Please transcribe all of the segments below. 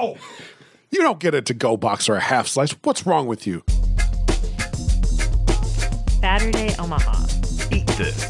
No! You don't get a to go box or a half slice. What's wrong with you? Saturday, Omaha. Eat this.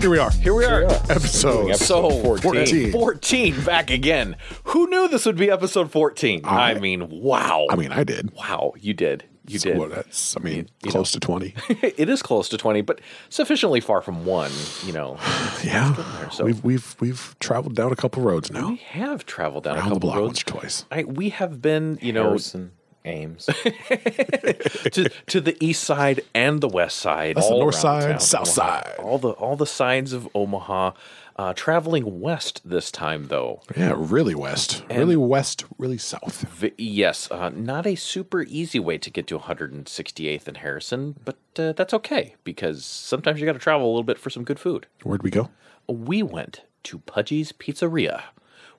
Here we are. Here we are. Episode So 14. 14 back again. Who knew this would be episode 14? I, I- mean, wow. I mean, I did. wow, you did. You So did. what, that's, I mean, You close to 20. it is close to 20, but sufficiently far from one, you know. yeah. so- we've, we've, we've traveled down a couple roads now. We have traveled down a Around the couple block roads. once or twice. I, we have been, you know, Harrison, Ames. to, to the east side and the west side. That's the all north side, town. south side. All the all the sides of Omaha. Uh, traveling west this time, though. Yeah, really west. really west, really south. V- yes, uh, not a super easy way to get to 168th and Harrison, but uh, that's okay because sometimes you got to travel a little bit for some good food. Where'd we go? We went to Pudgy's Pizzeria,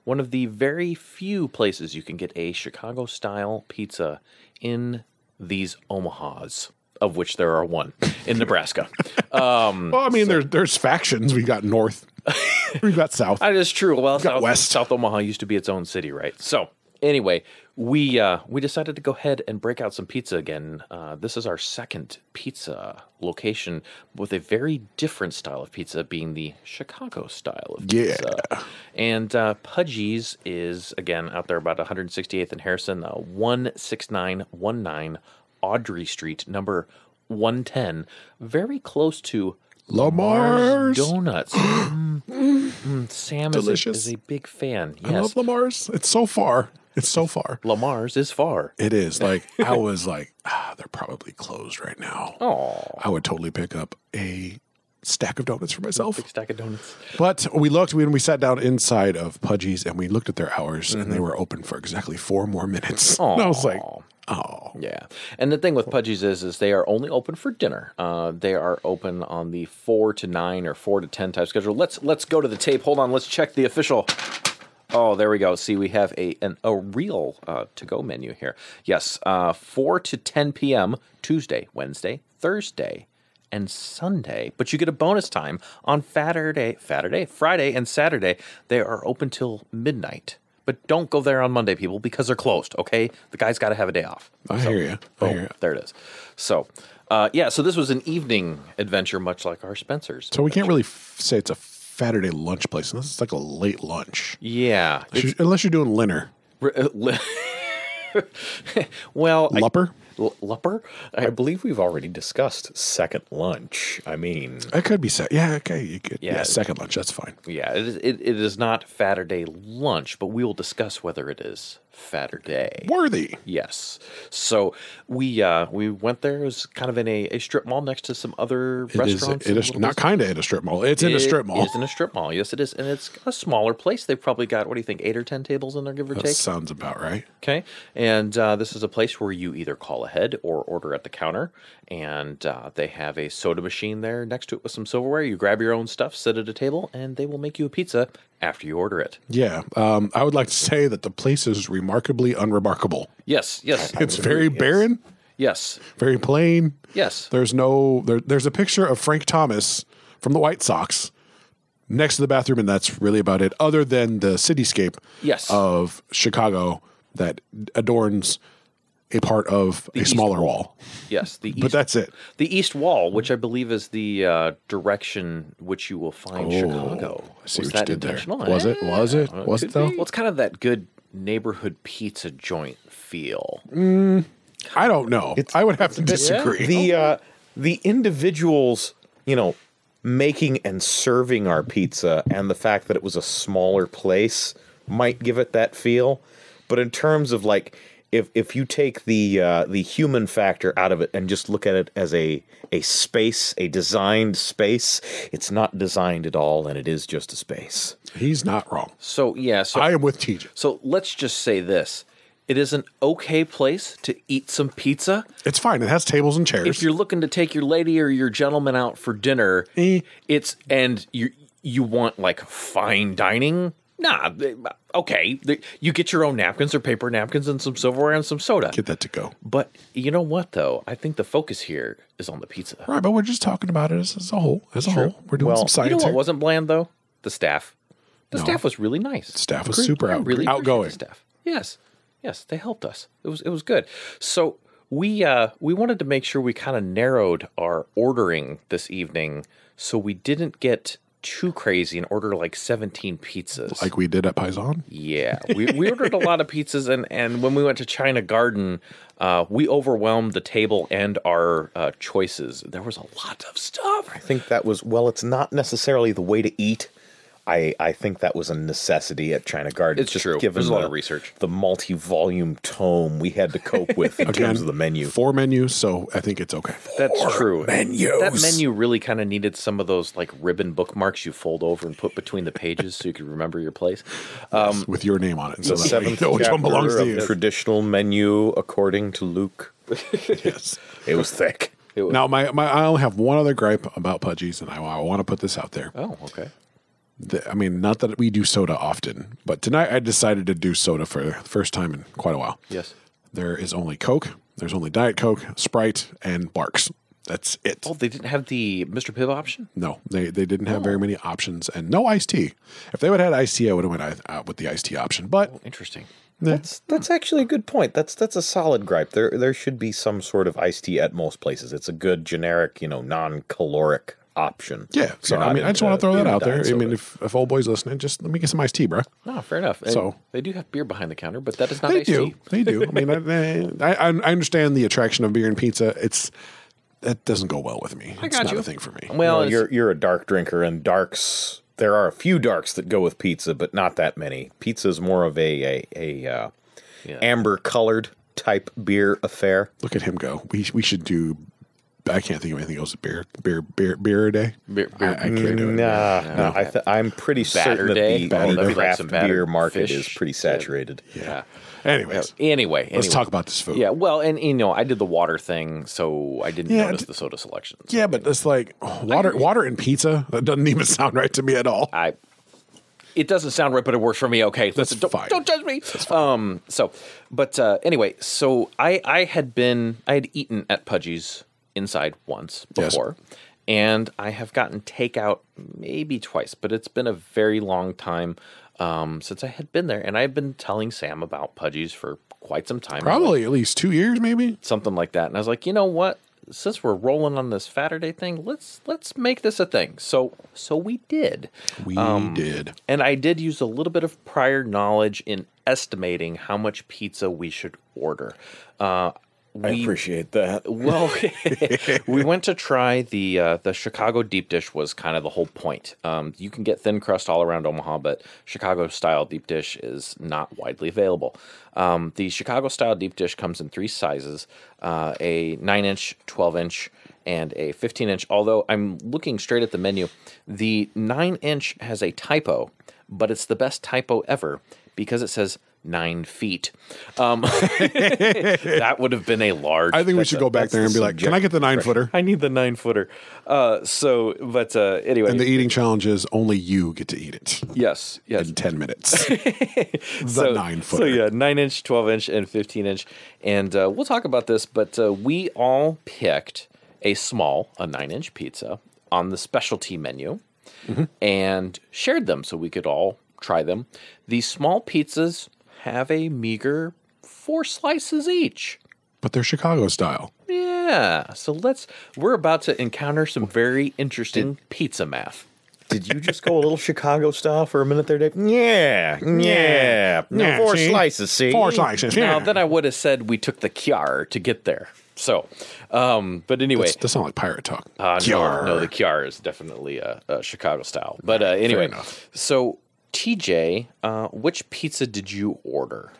one of the very few places you can get a Chicago style pizza in these Omahas, of which there are one in Nebraska. Um, Well, I mean, there's there's factions. We got north, we've got south. That is true. Well, South, west. South Omaha used to be its own city, right? So anyway, we uh, we decided to go ahead and break out some pizza again. Uh, this is our second pizza location with a very different style of pizza, being the Chicago style of pizza. Yeah. And uh, Pudgy's is again out there about 168th and Harrison, uh, 16919 Audrey Street, number 110, very close to Lamar's. Donuts. Mm, mm, Sam is a, Delicious. is a big fan. I love Lamar's. It's so far. It's so far. Lamar's is far. It is. Like, I was like, ah, they're probably closed right now. Oh, I would totally pick up a stack of donuts for myself. big stack of donuts. But we looked when we sat down inside of Pudgy's and we looked at their hours and Mm-hmm. they were open for exactly four more minutes. And I was like, Yeah, and the thing with Pudgy's is, is they are only open for dinner. Uh, they are open on the four to nine or four to ten type schedule. Let's let's go to the tape. Hold on, let's check the official. Oh, there we go. See, we have a an, a real uh, to go menu here. Yes, uh, four to ten p.m. Tuesday, Wednesday, Thursday, and Sunday. But you get a bonus time on Saturday, Saturday, Friday, and Saturday. They are open till midnight. But don't go there on Monday, people, because they're closed. Okay, the guy's got to have a day off. I hear you. I hear you. There it is. So, uh, yeah, so this was an evening adventure, much like our Spencer's. So we can't really f- say it's a Saturday lunch place unless it's like a late lunch. yeah. Unless you're- Unless you're doing Linner. well, Lupper? L- Lupper? I believe we've already discussed second lunch. I mean, It could be set. Yeah, okay. You could, yeah. Yeah. second lunch. That's fine. Yeah, it is, it, it is not Saturday lunch, but we will discuss whether it is Saturday. Worthy. Yes. So we uh, we went there. It was kind of in a, a strip mall next to some other It is. restaurants. It and is not kind of in a strip mall. It's in a strip mall. It is in a strip mall. Yes, it is, and it's a smaller place. They've probably got what do you think, eight or ten tables in there, give or That take. sounds about right. Okay. And uh, this is a place where you either call ahead or order at the counter. And uh, they have a soda machine there next to it with some silverware. You grab your own stuff, sit at a table, and they will make you a pizza after you order it. Yeah. Um, I would like to say that the place is remarkably unremarkable. Yes, yes, It's very barren, yes, very plain. yes. There's no there, there's a picture of Frank Thomas from the White Sox next to the bathroom, and that's really about it. Other than the cityscape Yes. of Chicago that adorns a part of a east smaller wall. wall. Yes, the east, But that's it. the east wall, which I believe is the uh, direction which you will find Chicago. Oh, I see Was what you that did there. intentional? Was it? Was it? Was it though? be. Well, it's kind of that good neighborhood pizza joint feel. I don't know. I would have to disagree. the uh, the individuals, you know, making and serving our pizza, and the fact that it was a smaller place might give it that feel. But in terms of like, if if you take the uh, the human factor out of it and just look at it as a a space, a designed space, it's not designed at all, and it is just a space. He's not wrong. So yeah, so I am with TJ. So let's just say this. It is an okay place to eat some pizza. It's fine. It has tables and chairs. If you're looking to take your lady or your gentleman out for dinner, Eh. it's and you you want like fine dining. Nah, they- okay. they- You get your own napkins or paper napkins and some silverware and some soda. Get that to go. But you know what though? I think the focus here is on the pizza. All right, but we're just talking about it as, as a whole. As a whole, we're doing Well, some You science know what here. wasn't bland though? The staff. The No. staff was really nice. Staff was Agree- super out, really outgoing. the staff. Yes, yes, they helped us. It was it was good. So we uh, we wanted to make sure we kind of narrowed our ordering this evening, so we didn't get too crazy and order like seventeen pizzas. Like we did at Paisan. yeah, we, we ordered a lot of pizzas, and and when we went to China Garden, uh, we overwhelmed the table and our uh, choices. There was a lot of stuff. I think that was well. It's not necessarily the way to eat. I, I think that was a necessity at China Garden. It's true. There's a lot of research. The multi-volume tome we had to cope with in terms of the menu. Four menus, so I think it's okay. That's true. menus. That menu really kind of needed some of those like ribbon bookmarks you fold over and put between the pages so you could remember your place. Um, with your name on it. So the that seventh you know which one belongs to you. traditional menu according to Luke. Yes. It was thick. Now, my, my I only have one other gripe about Pudgies, and I, I want to put this out there. oh, okay. The- I mean, not that we do soda often, but tonight I decided to do soda for the first time in quite a while. Yes. There is only Coke, there's only Diet Coke, Sprite, and Barq's. That's it. Oh, they didn't have the Mr. Pibb option. No, they, they didn't have very many options and no iced tea. If they would have had iced tea, I would have went uh, with the iced tea option. But Interesting. That's that's actually a good point. That's that's a solid gripe. There there should be some sort of iced tea at most places. It's a good generic, you know, non-caloric option. yeah, so I mean, I just want to throw that out there. diet I mean, if, if old boy's listening, just let me get some iced tea, bro. No, fair enough. And So- they do have beer behind the counter, but that is not They iced do. tea. They do. I mean, I, I, I understand the attraction of beer and pizza. It's that doesn't go well with me. it's got not you. a thing for me. Well, Well, you're you're a dark drinker, and darks. There are a few darks that go with pizza, but not that many. Pizza is more of a a, a uh, Yeah. amber colored type beer affair. Look at him go. We we should do. I can't think of anything else. Beer, beer, beer, beer a day. Beer- I, beer- I can't do it. Nah, no, I th- I'm pretty certain that day? the, Batter the day. Like craft beer market fish. is pretty saturated. yeah. Anyways, Anyway, let's anyway. talk about this food. Yeah, well, and you know, I did the water thing, so I didn't Yeah, notice d- the soda selections. Yeah, but it's like water, water and pizza. That doesn't even sound right to me at all. I. It doesn't sound right, but it works for me. Okay, That's listen, don't, fine. don't judge me. Um. So, but uh, anyway, so I I had been I had eaten at Pudgy's inside once Yes. before, and I have gotten takeout maybe twice, but it's been a very long time um, since I had been there, and I've been telling Sam about Pudgy's for quite some time. like Probably at least two years, maybe. something like that. And I was like, you know what? Since we're rolling on this Saturday thing, let's let's make this a thing. So so we did. We Um, did. And I did use a little bit of prior knowledge in estimating how much pizza we should order. Uh, we, appreciate that. well, we went to try the uh, the Chicago deep dish was kind of the whole point. Um, you can get thin crust all around Omaha, but Chicago style deep dish is not widely available. Um, the Chicago style deep dish comes in three sizes: uh, a nine inch, twelve inch, and a fifteen inch. Although I'm looking straight at the menu, the nine inch has a typo, but it's the best typo ever because it says. Nine feet. Um, that would have been a large. I think we should a- go back there and be like, "Can I get the nine footer?" I need the nine footer. Uh, so, but uh, anyway, And the eating challenge is only you get to eat it yes, yes. in ten minutes. the so, nine So yeah, nine inch, twelve inch, and fifteen inch, and uh, we'll talk about this. But uh, we all picked a small, a nine inch pizza on the specialty menu, Mm-hmm. and shared them so we could all try them. These small pizzas have a meager four slices each. But they're Chicago style. Yeah. So let's. We're about to encounter some very interesting pizza math. Did you just go a little Chicago style for a minute there, Dave? Yeah, yeah. No, Yeah, four see? slices, see? Four slices. Yeah. Now then, I would have said we took the Kiar to get there. So, um, but anyway, That's- that sound like pirate talk. uh, no, no, the Kiar is definitely a, a Chicago style. But uh, anyway, enough. so TJ, uh, which pizza did you order?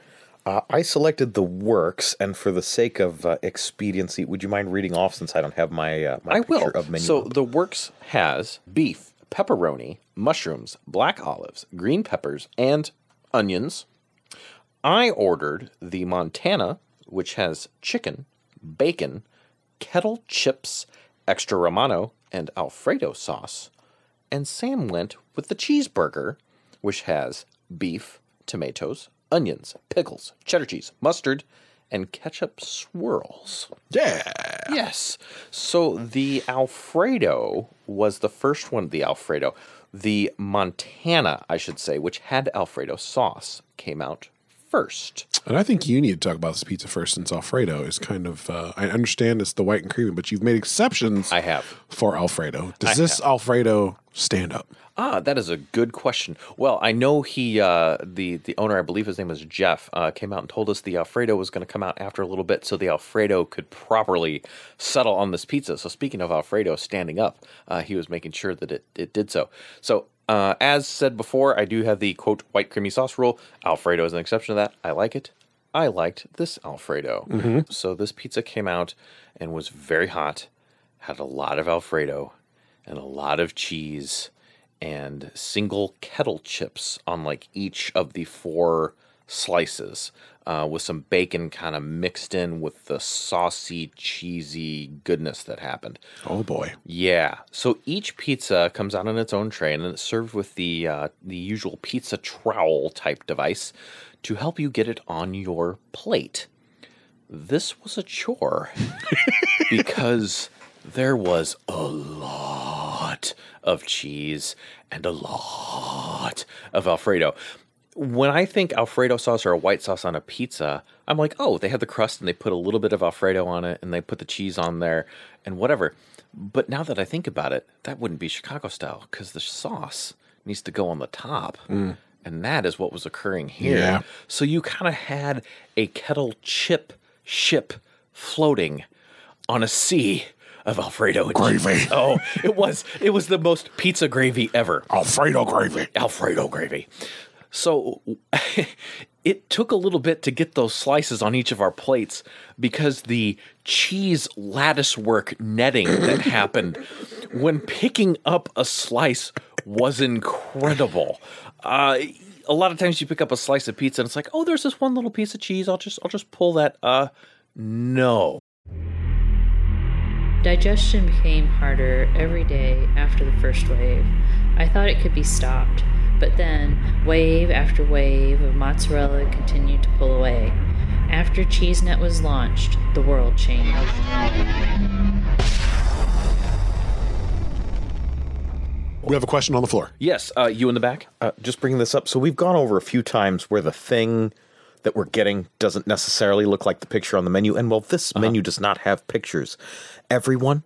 Uh, I selected the works, and for the sake of uh, expediency, would you mind reading off since I don't have my uh, my I picture will. of menu? So up? the works has beef, pepperoni, mushrooms, black olives, green peppers, and onions. I ordered the Montana, which has chicken, bacon, kettle chips, extra Romano, and Alfredo sauce. And Sam went with the cheeseburger, which has beef, tomatoes, onions, pickles, cheddar cheese, mustard, and ketchup swirls. Yeah. Yes. So the Alfredo was the first one, the Alfredo. The Montana, I should say, which had Alfredo sauce, came out first. And I think you need to talk about this pizza first, since Alfredo is kind of. Uh, I understand it's the white and creamy, but you've made exceptions. I have. for Alfredo. Does this Alfredo stand up? Ah, that is a good question. Well, I know he, uh, the the owner, I believe his name was Jeff, uh, came out and told us the Alfredo was going to come out after a little bit, so the Alfredo could properly settle on this pizza. So speaking of Alfredo standing up, uh, he was making sure that it it did so. So. Uh, as said before, I do have the quote white creamy sauce rule. Alfredo is an exception to that. I like it. I liked this Alfredo. So this pizza came out and was very hot, had a lot of Alfredo and a lot of cheese and single kettle chips on like each of the four slices uh, with some bacon kind of mixed in with the saucy, cheesy goodness that happened. Oh boy. Yeah. So each pizza comes out on its own tray, and it's served with the uh, the usual pizza trowel type device to help you get it on your plate. This was a chore because there was a lot of cheese and a lot of Alfredo. When I think Alfredo sauce or a white sauce on a pizza, I'm like, oh, they have the crust and they put a little bit of Alfredo on it and they put the cheese on there and whatever. But now that I think about it, that wouldn't be Chicago style because the sauce needs to go on the top. Mm. And that is what was occurring here. Yeah. So you kind of had a kettle chip ship floating on a sea of Alfredo and cheese. Gravy. Oh, it was it was the most pizza gravy ever. Alfredo gravy. Alfredo gravy. So it took a little bit to get those slices on each of our plates because the cheese lattice work netting that happened when picking up a slice was incredible. Uh, a lot of times you pick up a slice of pizza and it's like, oh, there's this one little piece of cheese. I'll just I'll just pull that. Uh, no. Digestion became harder every day after the first wave. I thought it could be stopped, but then wave after wave of mozzarella continued to pull away. After CheeseNet was launched, the world changed. We have a question on the floor. Yes, uh, you in the back. uh, just bringing this up. So we've gone over a few times where the thing that we're getting doesn't necessarily look like the picture on the menu, and well, this menu does not have pictures. Everyone,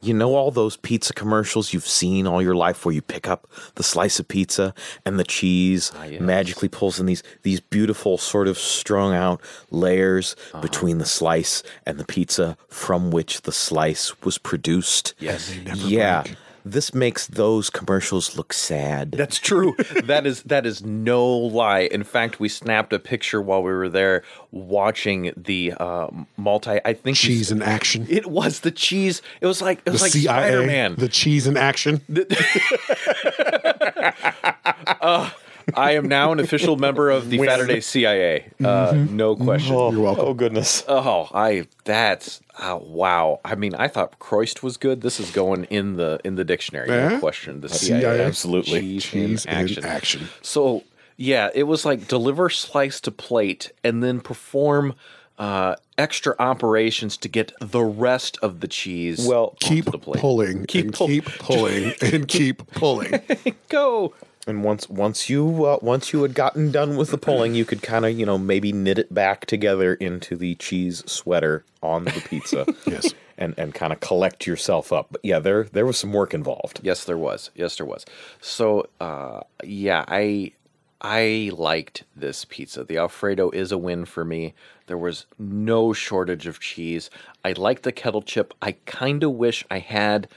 you know all those pizza commercials you've seen all your life where you pick up the slice of pizza and the cheese ah, yes. magically pulls in these these beautiful sort of strung out layers uh-huh. between the slice and the pizza from which the slice was produced. Yes. yeah. This makes those commercials look sad. That's true. that is that is no lie. In fact, we snapped a picture while we were there watching the uh, multi. I think Cheese in action. It was the cheese. It was like it The was like CIA. Spider Man. The cheese in action. I am now an official member of the Saturday CIA. Uh, no question. oh, You're welcome. Oh goodness. Oh, I that's oh, wow. I mean, I thought Croist was good. This is going in the in the dictionary. No question. The CIA. CIA, Absolutely. cheese, Cheese in in action. action. So yeah, it was like deliver slice to plate and then perform uh, extra operations to get the rest of the cheese. Well, Keep the plate. pulling Keep and pull- keep pulling and keep pulling. go. And once once you uh, once you had gotten done with the pulling, you could kind of you know maybe knit it back together into the cheese sweater on the pizza. Yes. And and kind of collect yourself up. But yeah, there there was some work involved. Yes, there was. Yes, there was. So, uh, yeah, I I liked this pizza. The Alfredo is a win for me. There was no shortage of cheese. I like the kettle chip. I kind of wish I had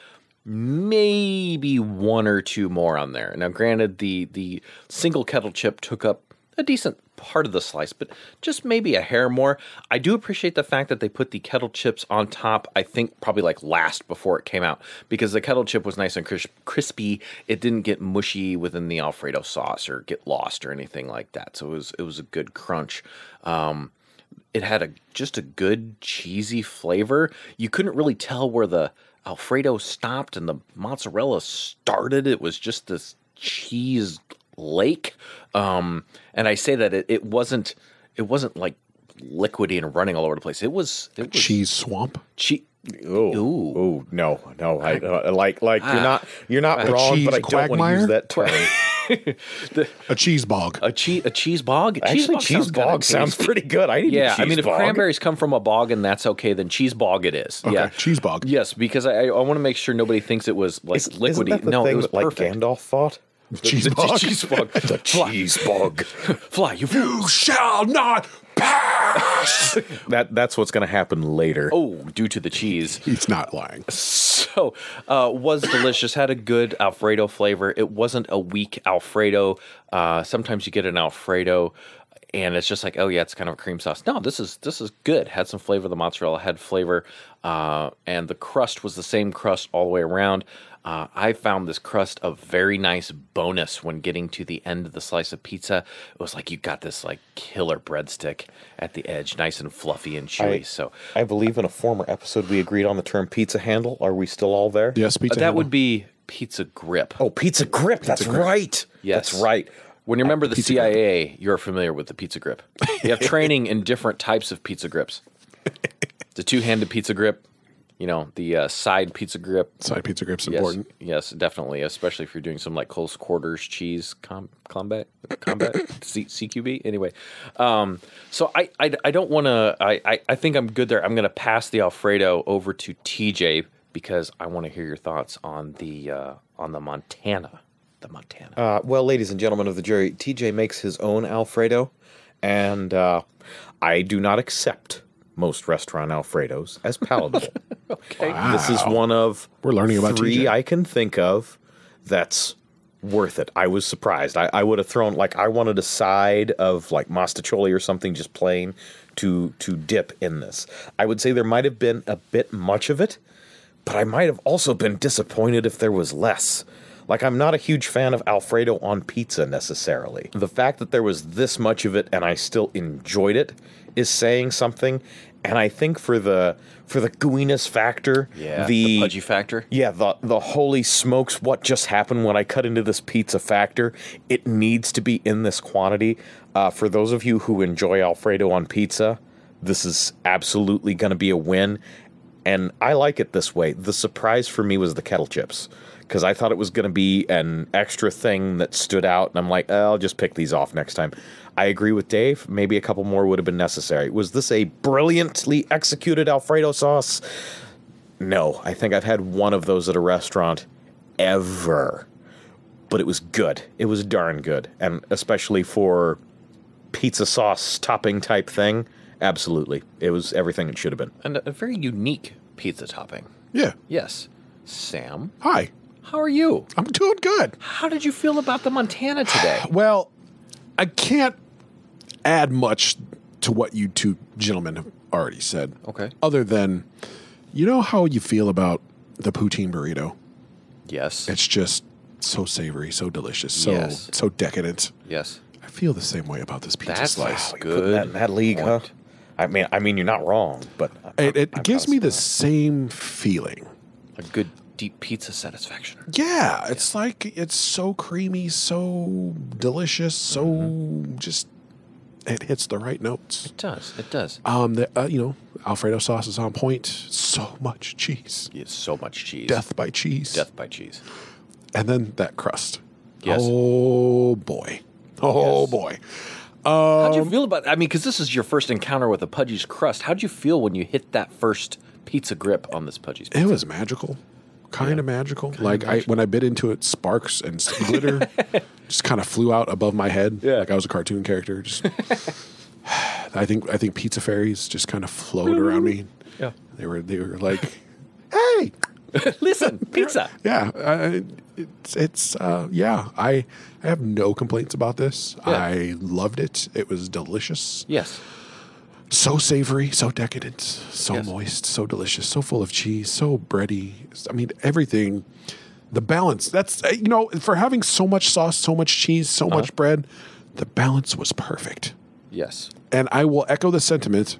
maybe one or two more on there. Now, granted, the the single kettle chip took up a decent part of the slice, but just maybe a hair more. I do appreciate the fact that they put the kettle chips on top. I think probably like last before it came out because the kettle chip was nice and cris- crispy. It didn't get mushy within the Alfredo sauce or get lost or anything like that. So it was it was a good crunch. Um, it had a just a good cheesy flavor. You couldn't really tell where the Alfredo stopped and the mozzarella started. It was just this cheese lake. Um, and I say that it, it wasn't it wasn't like liquidy and running all over the place. It was it was cheese swamp. che- Oh, Ooh. oh no, no! I uh, like like you're Ah. not you're not wrong, but I don't want to use that term. A cheese bog. A cheese a cheese bog. Actually, cheese kinda bog sounds pretty good. I need Yeah, a cheese I mean, if bog. cranberries come from a bog and that's okay, then cheese bog it is. Okay, yeah, cheese bog. Yes, because I, I want to make sure nobody thinks it was like Is- isn't liquidy. that the no, thing it was that, like perfect. Gandalf thought? Cheese the, bog. cheese bog. The cheese bog. Fly, you. You shall not pass. that that's what's going to happen later. Oh, due to the cheese. He's not lying. So, uh, was delicious. Had a good Alfredo flavor. It wasn't a weak Alfredo. Uh, sometimes you get an Alfredo, and it's just like, oh yeah, it's kind of a cream sauce. No, this is this is good. Had some flavor. The mozzarella had flavor, uh, and the crust was the same crust all the way around. Uh, I found this crust a very nice bonus when getting to the end of the slice of pizza. It was like you got this like killer breadstick at the edge, nice and fluffy and chewy. I, so I believe in a former episode we agreed on the term pizza handle. Are we still all there? Yes, Uh, pizza. that handle. would be pizza grip. Oh, pizza grip. That's right. Yes. That's right. When you remember the pizza grip. CIA, you're familiar with the pizza grip. You have training in different types of pizza grips. The two-handed pizza grip, you know, the uh, side pizza grip. side pizza grip's Yes, important. yes, definitely, especially if you're doing some like close quarters cheese com- combat combat C- CQB. Anyway, um, so I I, I don't want to. I, I I think I'm good there. I'm going to pass the Alfredo over to TJ because I want to hear your thoughts on the uh, on the Montana, the Montana. Uh, well, ladies and gentlemen of the jury, TJ makes his own Alfredo, and uh, I do not accept most restaurant Alfredos as palatable. okay. This is one of We're learning about three TJ. I can think of that's worth it. I was surprised. I, I would have thrown like I wanted a side of like mostaccioli or something just plain to to dip in this. I would say there might have been a bit much of it, but I might have also been disappointed if there was less. Like I'm not a huge fan of Alfredo on pizza necessarily. The fact that there was this much of it and I still enjoyed it is saying something. And I think for the for the gooiness factor, Yeah, the, pudgy factor. yeah, the the holy smokes, what just happened when I cut into this pizza factor? It needs to be in this quantity. Uh, for those of you who enjoy Alfredo on pizza, this is absolutely going to be a win. And I like it this way. The surprise for me was the kettle chips because I thought it was going to be an extra thing that stood out. And I'm like, "Oh, I'll just pick these off next time. I agree with Dave. Maybe a couple more would have been necessary. Was this a brilliantly executed Alfredo sauce? No, I think I've had one of those at a restaurant ever. But it was good. It was darn good. And especially for pizza sauce topping type thing, absolutely. It was everything it should have been. And a, a very unique pizza topping. Yeah. Yes. Sam, Hi. How are you? I'm doing good. How did you feel about the Montana today? Well, I can't add much to what you two gentlemen have already said. Okay. Other than, you know how you feel about the poutine burrito? Yes. It's just so savory, so delicious, so Yes. so decadent. yes. I feel the same way about this pizza That's slice. good. Putting that in that league, huh? point. I mean, I mean, you're not wrong, but It, it I'm gives me the positive. same feeling. A good deep pizza satisfaction. Yeah, it's like it's so creamy, so delicious, so Mm-hmm. just it hits the right notes. It does. It does. Um, the uh, you know Alfredo sauce is on point. So much cheese, It's so much cheese. death by cheese, Death by cheese. and then that crust. Yes. Oh boy. Oh Yes. boy. How'd Um, you feel about? I mean, because this is your first encounter with a Pudgy's crust. How'd you feel when you hit that first pizza grip on this Pudgy's? It was magical, kind of magical. like I when I bit into it, sparks and glitter just kind of flew out above my head. Yeah. like I was a cartoon character. Just I think I think pizza fairies just kind of flowed around me. Yeah. They were they were like, hey, Listen, pizza. yeah, uh, it's it's uh, yeah. I I have no complaints about this. Yeah. I loved it. It was delicious. Yes. So savory, so decadent, so Yes. moist, so delicious, so full of cheese, so bready. I mean, everything. The balance. That's uh, you know, for having so much sauce, so much cheese, so Uh-huh. much bread, the balance was perfect. Yes. And I will echo the sentiment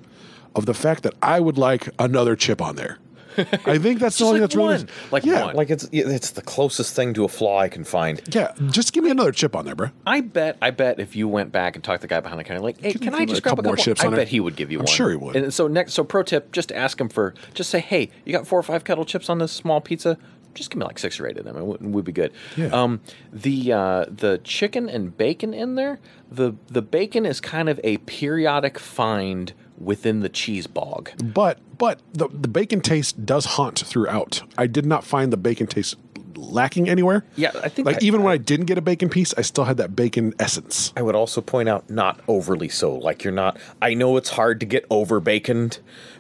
of the fact that I would like another chip on there. I think that's the only like that's really one. Like yeah, one. like it's it's the closest thing to a flaw I can find. yeah. Just give me another chip on there, bro. I bet. I bet if you went back and talked to the guy behind the counter, like, "Hey, Give can I I a just grab a couple more couple?" chips I on bet it. he would give you I'm one. sure he would. And so next, so pro tip: just ask him for. Just say, "Hey, you got four or five kettle chips on this small pizza? just give me like six or eight of them, and we would be good. Yeah. Um, the uh, the chicken and bacon in there, the the bacon is kind of a periodic find within the cheese bog. But but the the bacon taste does haunt throughout. I did not find the bacon taste lacking anywhere. Yeah, I think like I- even when I didn't get a bacon piece, I still had that bacon essence. I would also point out not overly so. Like you're not. I know it's hard to get over baconed,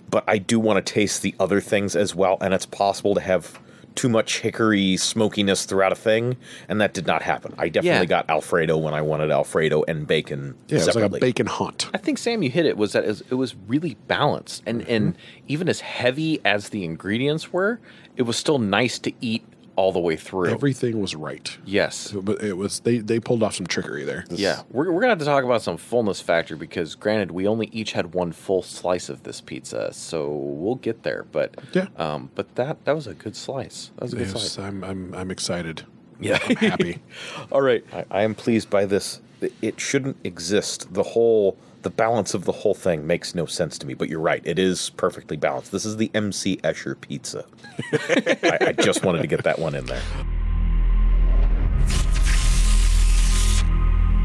but I do want to taste the other things as well. And it's possible to have too much hickory smokiness throughout a thing, and that did not happen. I definitely Yeah. got Alfredo when I wanted Alfredo and bacon Yeah, it was like a bacon haunt. I think Sam, you hit it. Was that it was, it was really balanced, and and Mm-hmm. even as heavy as the ingredients were, it was still nice to eat all the way through. Everything was right. yes, But it was they they pulled off some trickery there. yeah. We're, we're gonna have to talk about some fullness factor because, granted, we only each had one full slice of this pizza, so we'll get there. But Yeah. um, but that that was a good slice. That was a good Yes, slice. I'm I'm I'm excited. Yeah. I'm happy. All right. I, I am pleased by this. It shouldn't exist. The whole, the balance of the whole thing makes no sense to me. But you're right; it is perfectly balanced. This is the MC Escher pizza. I, I just wanted to get that one in there.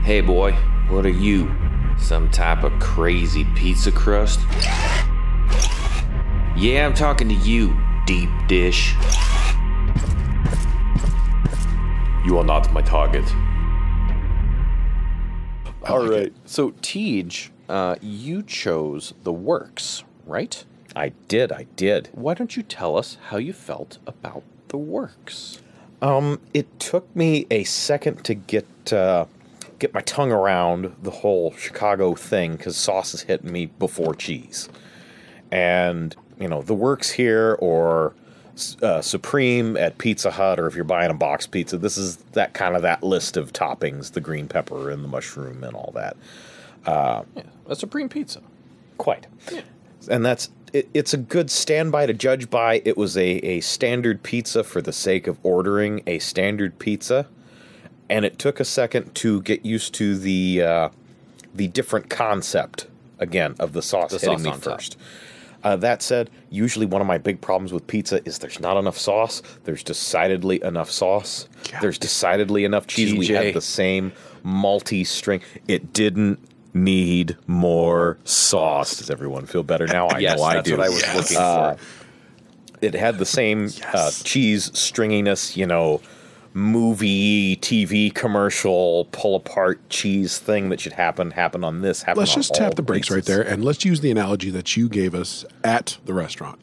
Hey boy, what are you? Some type of crazy pizza crust? Yeah, I'm talking to you, deep dish. You are not my target. All right. So, TJ, uh, you chose the works, right? I did. I did. Why don't you tell us how you felt about the works? Um, it took me a second to get uh, get my tongue around the whole Chicago thing because sauce is hitting me before cheese, and you know the works here or uh, Supreme at Pizza Hut, or if you're buying a box pizza, this is that kind of that list of toppings: the green pepper and the mushroom and all that. A supreme pizza. Quite. And that's it, it's a good standby to judge by. It was a, a standard pizza for the sake of ordering a standard pizza, and it took a second to get used to the uh, the different concept again of the sauce The hitting sauce me first. top. Uh, that said, usually one of my big problems with pizza is there's not enough sauce. There's decidedly enough sauce. God. There's decidedly enough cheese. We TJ. had the same multi string. It didn't need more sauce. Does everyone feel better now? I yes, know I that's do. what I was looking Uh, for. It had the same uh, cheese stringiness, you know, movie, TV commercial, pull apart cheese thing that should happen happen on this. Happen Let's just tap the brakes right there and let's use the analogy that you gave us at the restaurant.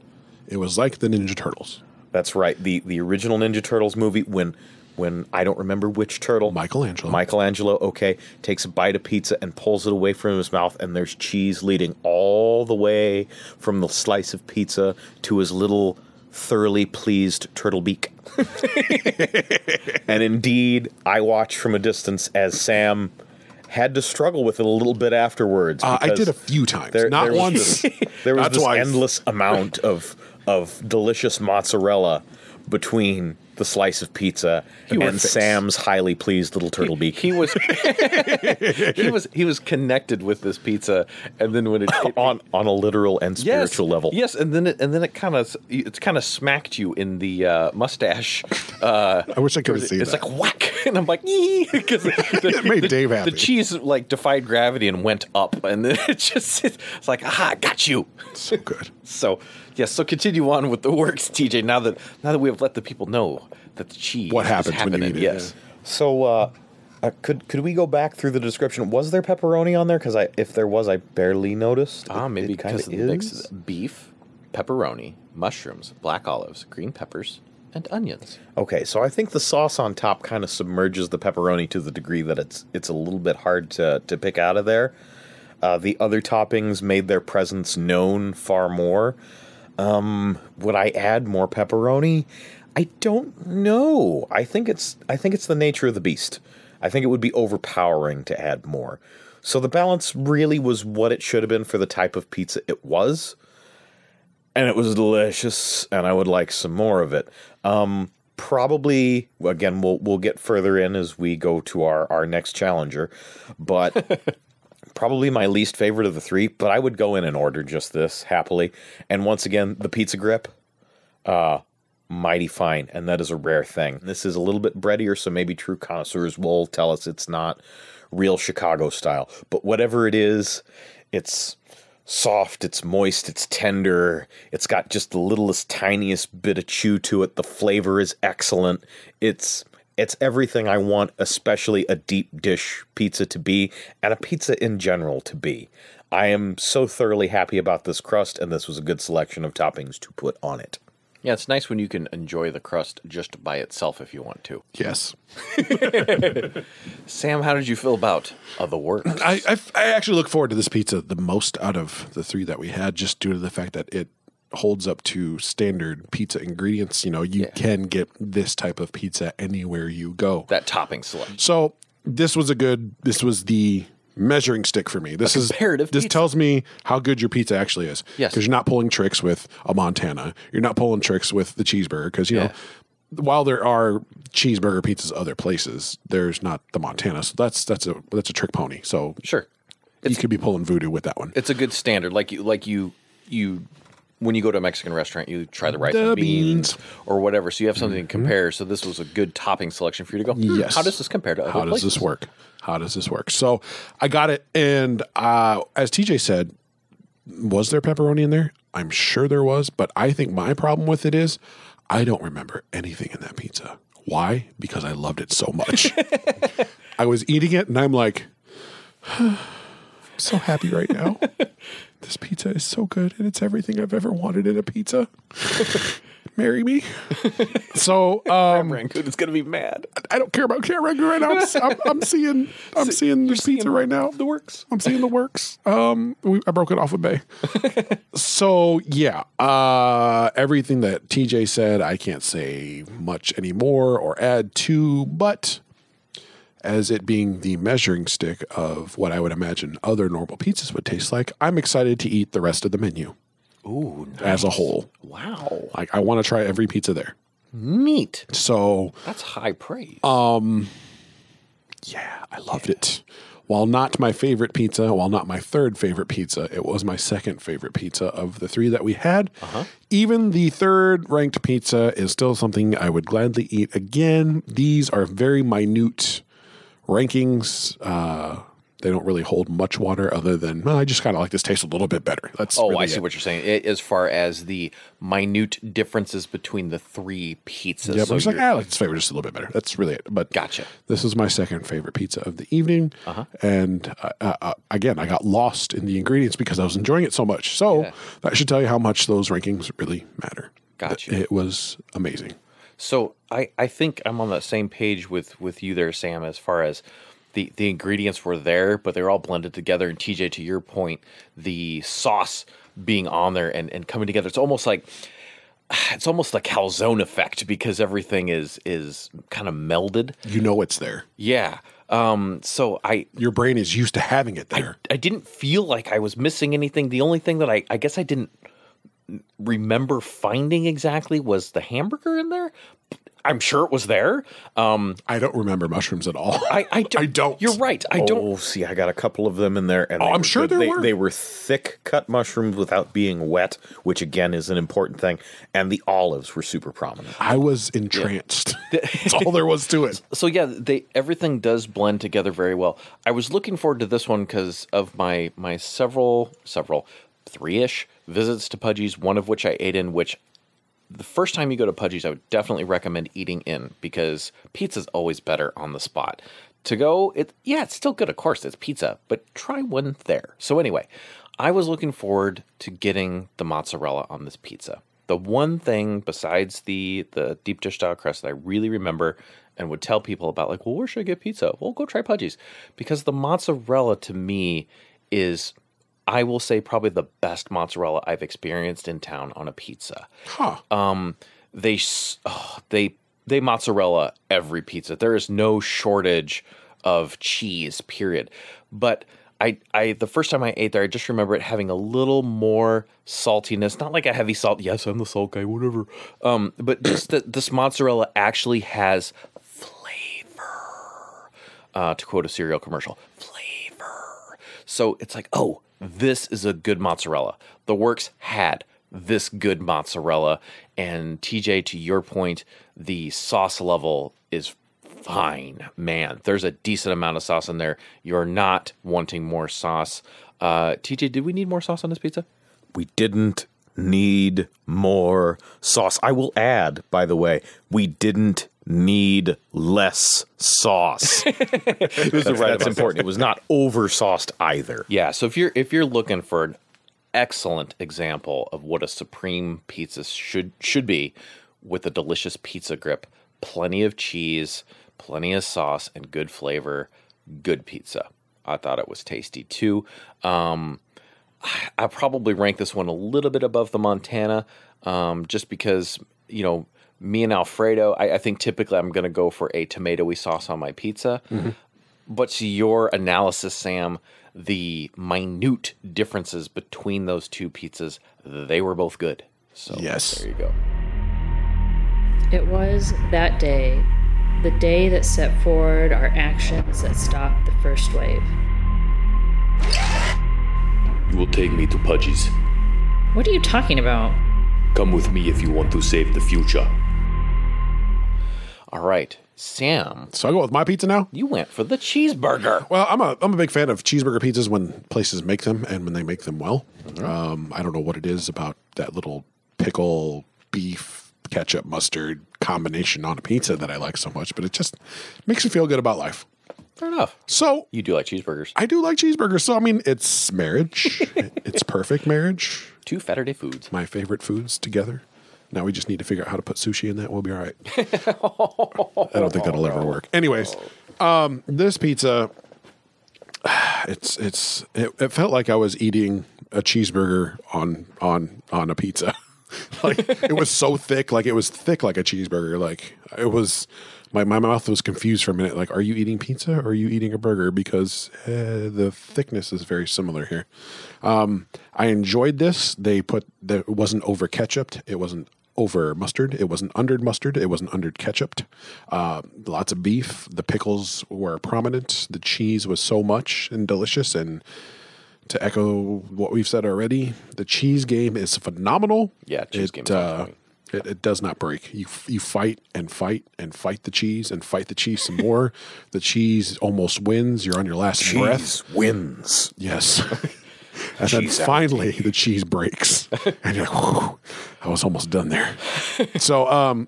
It was like the Ninja Turtles. That's right. The the original Ninja Turtles movie when when I don't remember which turtle Michelangelo. Michelangelo, okay, takes a bite of pizza and pulls it away from his mouth and there's cheese leading all the way from the slice of pizza to his little thoroughly pleased turtle beak. and indeed, I watched from a distance as Sam had to struggle with it a little bit afterwards. Uh, I did a few times, there- not there once. this- there was this twice. endless amount of of delicious mozzarella between the slice of pizza were and. Sam's highly pleased little turtle beak. He was he was he was connected with this pizza, and then when it, it on on a literal and yes, spiritual level. yes, and then it, and then it kind of it's kind of smacked you in the uh, mustache. Uh, I wish I could have seen it's that. like whack, and I'm like, because It made the, Dave happy. The cheese like defied gravity and went up, and then it just it's like, aha, I got you. so good. So yes, so continue on with the works, TJ. Now that now that we have let the people know that the cheese What is happens when you happening, eat it, yes. So uh, uh, could could we go back through the description? Was there pepperoni on there? Because I if there was, I barely noticed. Ah, It- maybe it because of the mix is. beef, pepperoni, mushrooms, black olives, green peppers, and onions. Okay, so I think the sauce on top kind of submerges the pepperoni to the degree that it's it's a little bit hard to to pick out of there. Uh, the other toppings made their presence known far more. Um, would I add more pepperoni? I don't know. I think it's I think it's the nature of the beast. I think it would be overpowering to add more. So the balance really was what it should have been for the type of pizza it was. And it was delicious, and I would like some more of it. Um, probably again we'll we'll get further in as we go to our our next challenger, but probably my least favorite of the three. But I would go in and order just this happily. And once again, the pizza grip, uh, mighty fine, and that is a rare thing. This is a little bit breadier, so maybe true connoisseurs will tell us it's not real Chicago style. But whatever it is, it's soft, it's moist, it's tender, it's got just the littlest, tiniest bit of chew to it. The flavor is excellent. It's it's everything I want, especially a deep dish pizza to be, and a pizza in general to be. I am so thoroughly happy about this crust, and this was a good selection of toppings to put on it. Yeah, it's nice when you can enjoy the crust just by itself if you want to. Yes. Sam, how did you feel about uh, the work? I, I, I actually look forward to this pizza the most out of the three that we had, just due to the fact that it holds up to standard pizza ingredients. You know, you can get this type of pizza anywhere you go. that topping selection. So this was a good. This was the measuring stick for me. This is comparative This pizza. tells me how good your pizza actually is. Yes. because you're not pulling tricks with a Montana. You're not pulling tricks with the cheeseburger because you know. While there are cheeseburger pizzas other places, there's not the Montana. So that's that's a that's a trick pony. So Sure. you could be pulling voodoo with that one. It's a good standard. Like you, like you, you. When you go to a Mexican restaurant, you try the rice The and beans, beans. Mm-hmm. or whatever. So you have something to compare. So this was a good topping selection for you to go. hmm, Yes. How does this compare to other How does places? this work? How does this work? So I got it, and uh, as TJ said, was there pepperoni in there? I'm sure there was, but I think my problem with it is I don't remember anything in that pizza. Why? Because I loved it so much. I was eating it, and I'm like, I'm so happy right now. This pizza is so good, and it's everything I've ever wanted in a pizza. Marry me. So, um, Rangoon is going to be mad. I don't care about Karen Rangoon right now. I'm, I'm, I'm seeing, I'm seeing this pizza right now. The works. I'm seeing the works. Um, we, I broke it off with Bay. so yeah, uh, everything that TJ said, I can't say much anymore or add to, but as it being the measuring stick of what I would imagine other normal pizzas would taste like, I'm excited to eat the rest of the menu Ooh, as a whole. wow. Like I want to try every pizza there. Neat. So That's high praise. Um Yeah, I loved it. While not my favorite pizza, while not my third favorite pizza, it was my second favorite pizza of the three that we had. Even the third ranked pizza is still something I would gladly eat again. These are very minute rankings. Uh, they don't really hold much water other than, well, I just kind of like this tastes a little bit better. That's Oh, really I see it. what you're saying. I- As far as the minute differences between the three pizzas. Yeah, so but he's like, "Ah, I like this flavor just a little bit better. That's really it. But Gotcha. This is my second favorite pizza of the evening, Uh-huh. and uh, uh, uh, again, I got lost in the ingredients because I was enjoying it so much. So Yeah. that should tell you how much those rankings really matter. Gotcha. It was amazing. So I, I think I'm on the same page with, with you there, Sam, as far as the, the ingredients were there, but they're all blended together. And TJ, to your point, the sauce being on there and, and coming together, it's almost like it's almost a calzone effect because everything is is kind of melded. You know it's there. Yeah. Um, so I Your brain is used to having it there. I didn't feel like I was missing anything. The only thing that I, I guess I didn't remember finding exactly was the hamburger in there. I'm sure it was there. Um, I don't remember mushrooms at all. I, I, don't, I don't. You're right. I don't. Oh, see, I got a couple of them in there, and Oh, I'm sure good. there they, were. They were thick cut mushrooms without being wet, which again is an important thing. And the olives were super prominent. I was entranced. That's all there was to it. So yeah, they everything does blend together very well. I was looking forward to this one because of my my several several three ish visits to Pudgy's. One of which I ate in, which the first time you go to Pudgy's, I would definitely recommend eating in because pizza's always better on the spot. To go, it yeah, it's still good, of course, it's pizza, but try one there. So anyway, I was looking forward to getting the mozzarella on this pizza. The one thing besides the the deep dish style crust that I really remember and would tell people about, like, well, where should I get pizza? Well, go try Pudgy's because the mozzarella to me is I will say probably the best mozzarella I've experienced in town on a pizza. Huh. Um, they oh, they they mozzarella every pizza. There is no shortage of cheese. Period. But I I the first time I ate there, I just remember it having a little more saltiness. Not like a heavy salt. Yes, I'm the salt guy. Whatever. Um, but just that this mozzarella actually has flavor. Uh, to quote a cereal commercial, flavor. So it's like, oh, this is a good mozzarella. The works had this good mozzarella. And TJ, to your point, the sauce level is fine, man. There's a decent amount of sauce in there. You're not wanting more sauce. Uh, TJ, did we need more sauce on this pizza? We didn't need more sauce. I will add, by the way, we didn't need less sauce. that's that's important. It was not over sauced either. Yeah, so if you're if you're looking for an excellent example of what a supreme pizza should should be with a delicious pizza grip, plenty of cheese, plenty of sauce and good flavor, good pizza. I thought it was tasty too. Um, I, I probably rank this one a little bit above the Montana, um, just because you know me and Alfredo. I, I think typically I'm going to go for a tomatoey sauce on my pizza. Mm-hmm. But to your analysis, Sam, the minute differences between those two pizzas, they were both good. So Yes. there you go. It was that day, the day that set forward our actions that stopped the first wave. You will take me to Pudgy's. What are you talking about? Come with me if you want to save the future. All right, Sam, So I go with my pizza now. you went for the cheeseburger. Well, I'm a I'm a big fan of cheeseburger pizzas when places make them and when they make them well. Um, I don't know what it is about that little pickle beef ketchup mustard combination on a pizza that I like so much, but it just makes me feel good about life. Fair enough. So You do like cheeseburgers. I do like cheeseburgers. So I mean, it's marriage. it's perfect marriage. Two Saturday foods. My favorite foods together. Now we just need to figure out how to put sushi in that. We'll be all right. I don't think that'll ever work. Anyways, um, this pizza, it's it's it, it felt like I was eating a cheeseburger on on on a pizza. like it was so thick, like it was thick like a cheeseburger. Like it was. My, my mouth was confused for a minute. Like, are you eating pizza or are you eating a burger? Because uh, the thickness is very similar here. Um, I enjoyed this. They put the, it wasn't over ketchuped. It wasn't over mustard. It wasn't under mustard. It wasn't under ketchuped. Uh, lots of beef. The pickles were prominent. The cheese was so much and delicious. And to echo what we've said already, the cheese game is phenomenal. Yeah, cheese it, game's on uh, it, it does not break. You you fight and fight and fight the cheese and fight the cheese some more. the cheese almost wins. You're on your last breath. Cheese wins. Yes. and then Cheese finally the cheese breaks. and you're like, I was almost done there. so um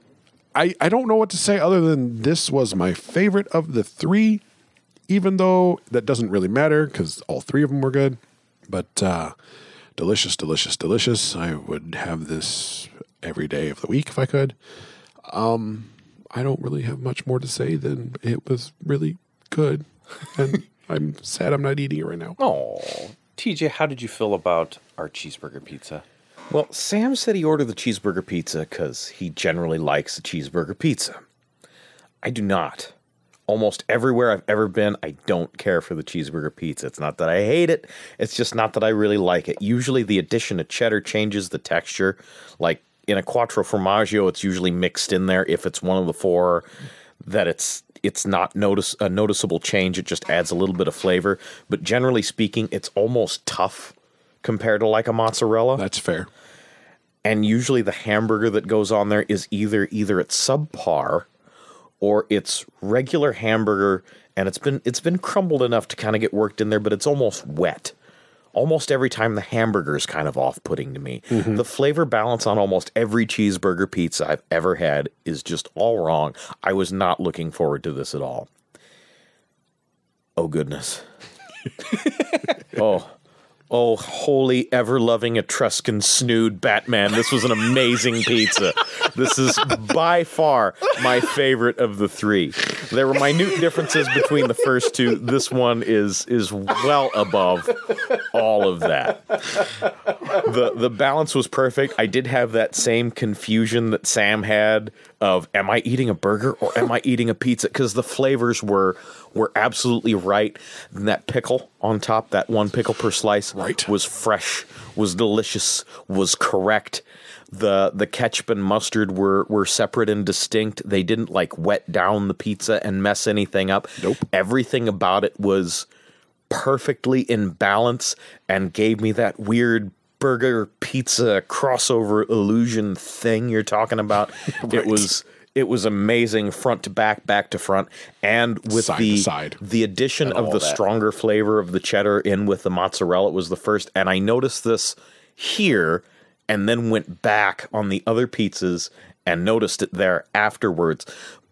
I, I don't know what to say other than this was my favorite of the three, even though that doesn't really matter because all three of them were good. But uh, delicious, delicious, delicious. I would have this every day of the week if I could. Um, I don't really have much more to say than it was really good. And I'm sad I'm not eating it right now. Oh, TJ, how did you feel about our cheeseburger pizza? Well, Sam said he ordered the cheeseburger pizza because he generally likes a cheeseburger pizza. I do not. Almost everywhere I've ever been, I don't care for the cheeseburger pizza. It's not that I hate it, it's just not that I really like it. Usually, the addition of cheddar changes the texture. Like in a quattro formaggio, it's usually mixed in there. If it's one of the four, that it's it's not notice a noticeable change. It just adds a little bit of flavor. But generally speaking, it's almost tough compared to like a mozzarella That's fair. and usually the hamburger that goes on there is either either it's subpar or it's regular hamburger and it's been it's been crumbled enough to kind of get worked in there but it's almost wet almost every time the hamburger is kind of off-putting to me. Mm-hmm. The flavor balance on almost every cheeseburger pizza i've ever had is just all wrong. I was not looking forward to this at all. Oh goodness. Oh Oh, holy, ever loving Etruscan snood Batman. This was an amazing pizza. This is by far my favorite of the three. There were minute differences between the first two. This one is is well above all of that. The the balance was perfect. I did have that same confusion that Sam had of am I eating a burger or am I eating a pizza? Because the flavors were were absolutely right. And that pickle on top, that one pickle per slice, Right. was fresh, was delicious, was correct. The the ketchup and mustard were were separate and distinct. They didn't like wet down the pizza and mess anything up. Nope. Everything about it was perfectly in balance and gave me that weird burger pizza crossover illusion thing you're talking about. It was it was amazing front to back, back to front, and with Side the side. the addition of the that. stronger flavor of the cheddar in with the mozzarella It was the first. And I noticed this here, and then went back on the other pizzas and noticed it there afterwards.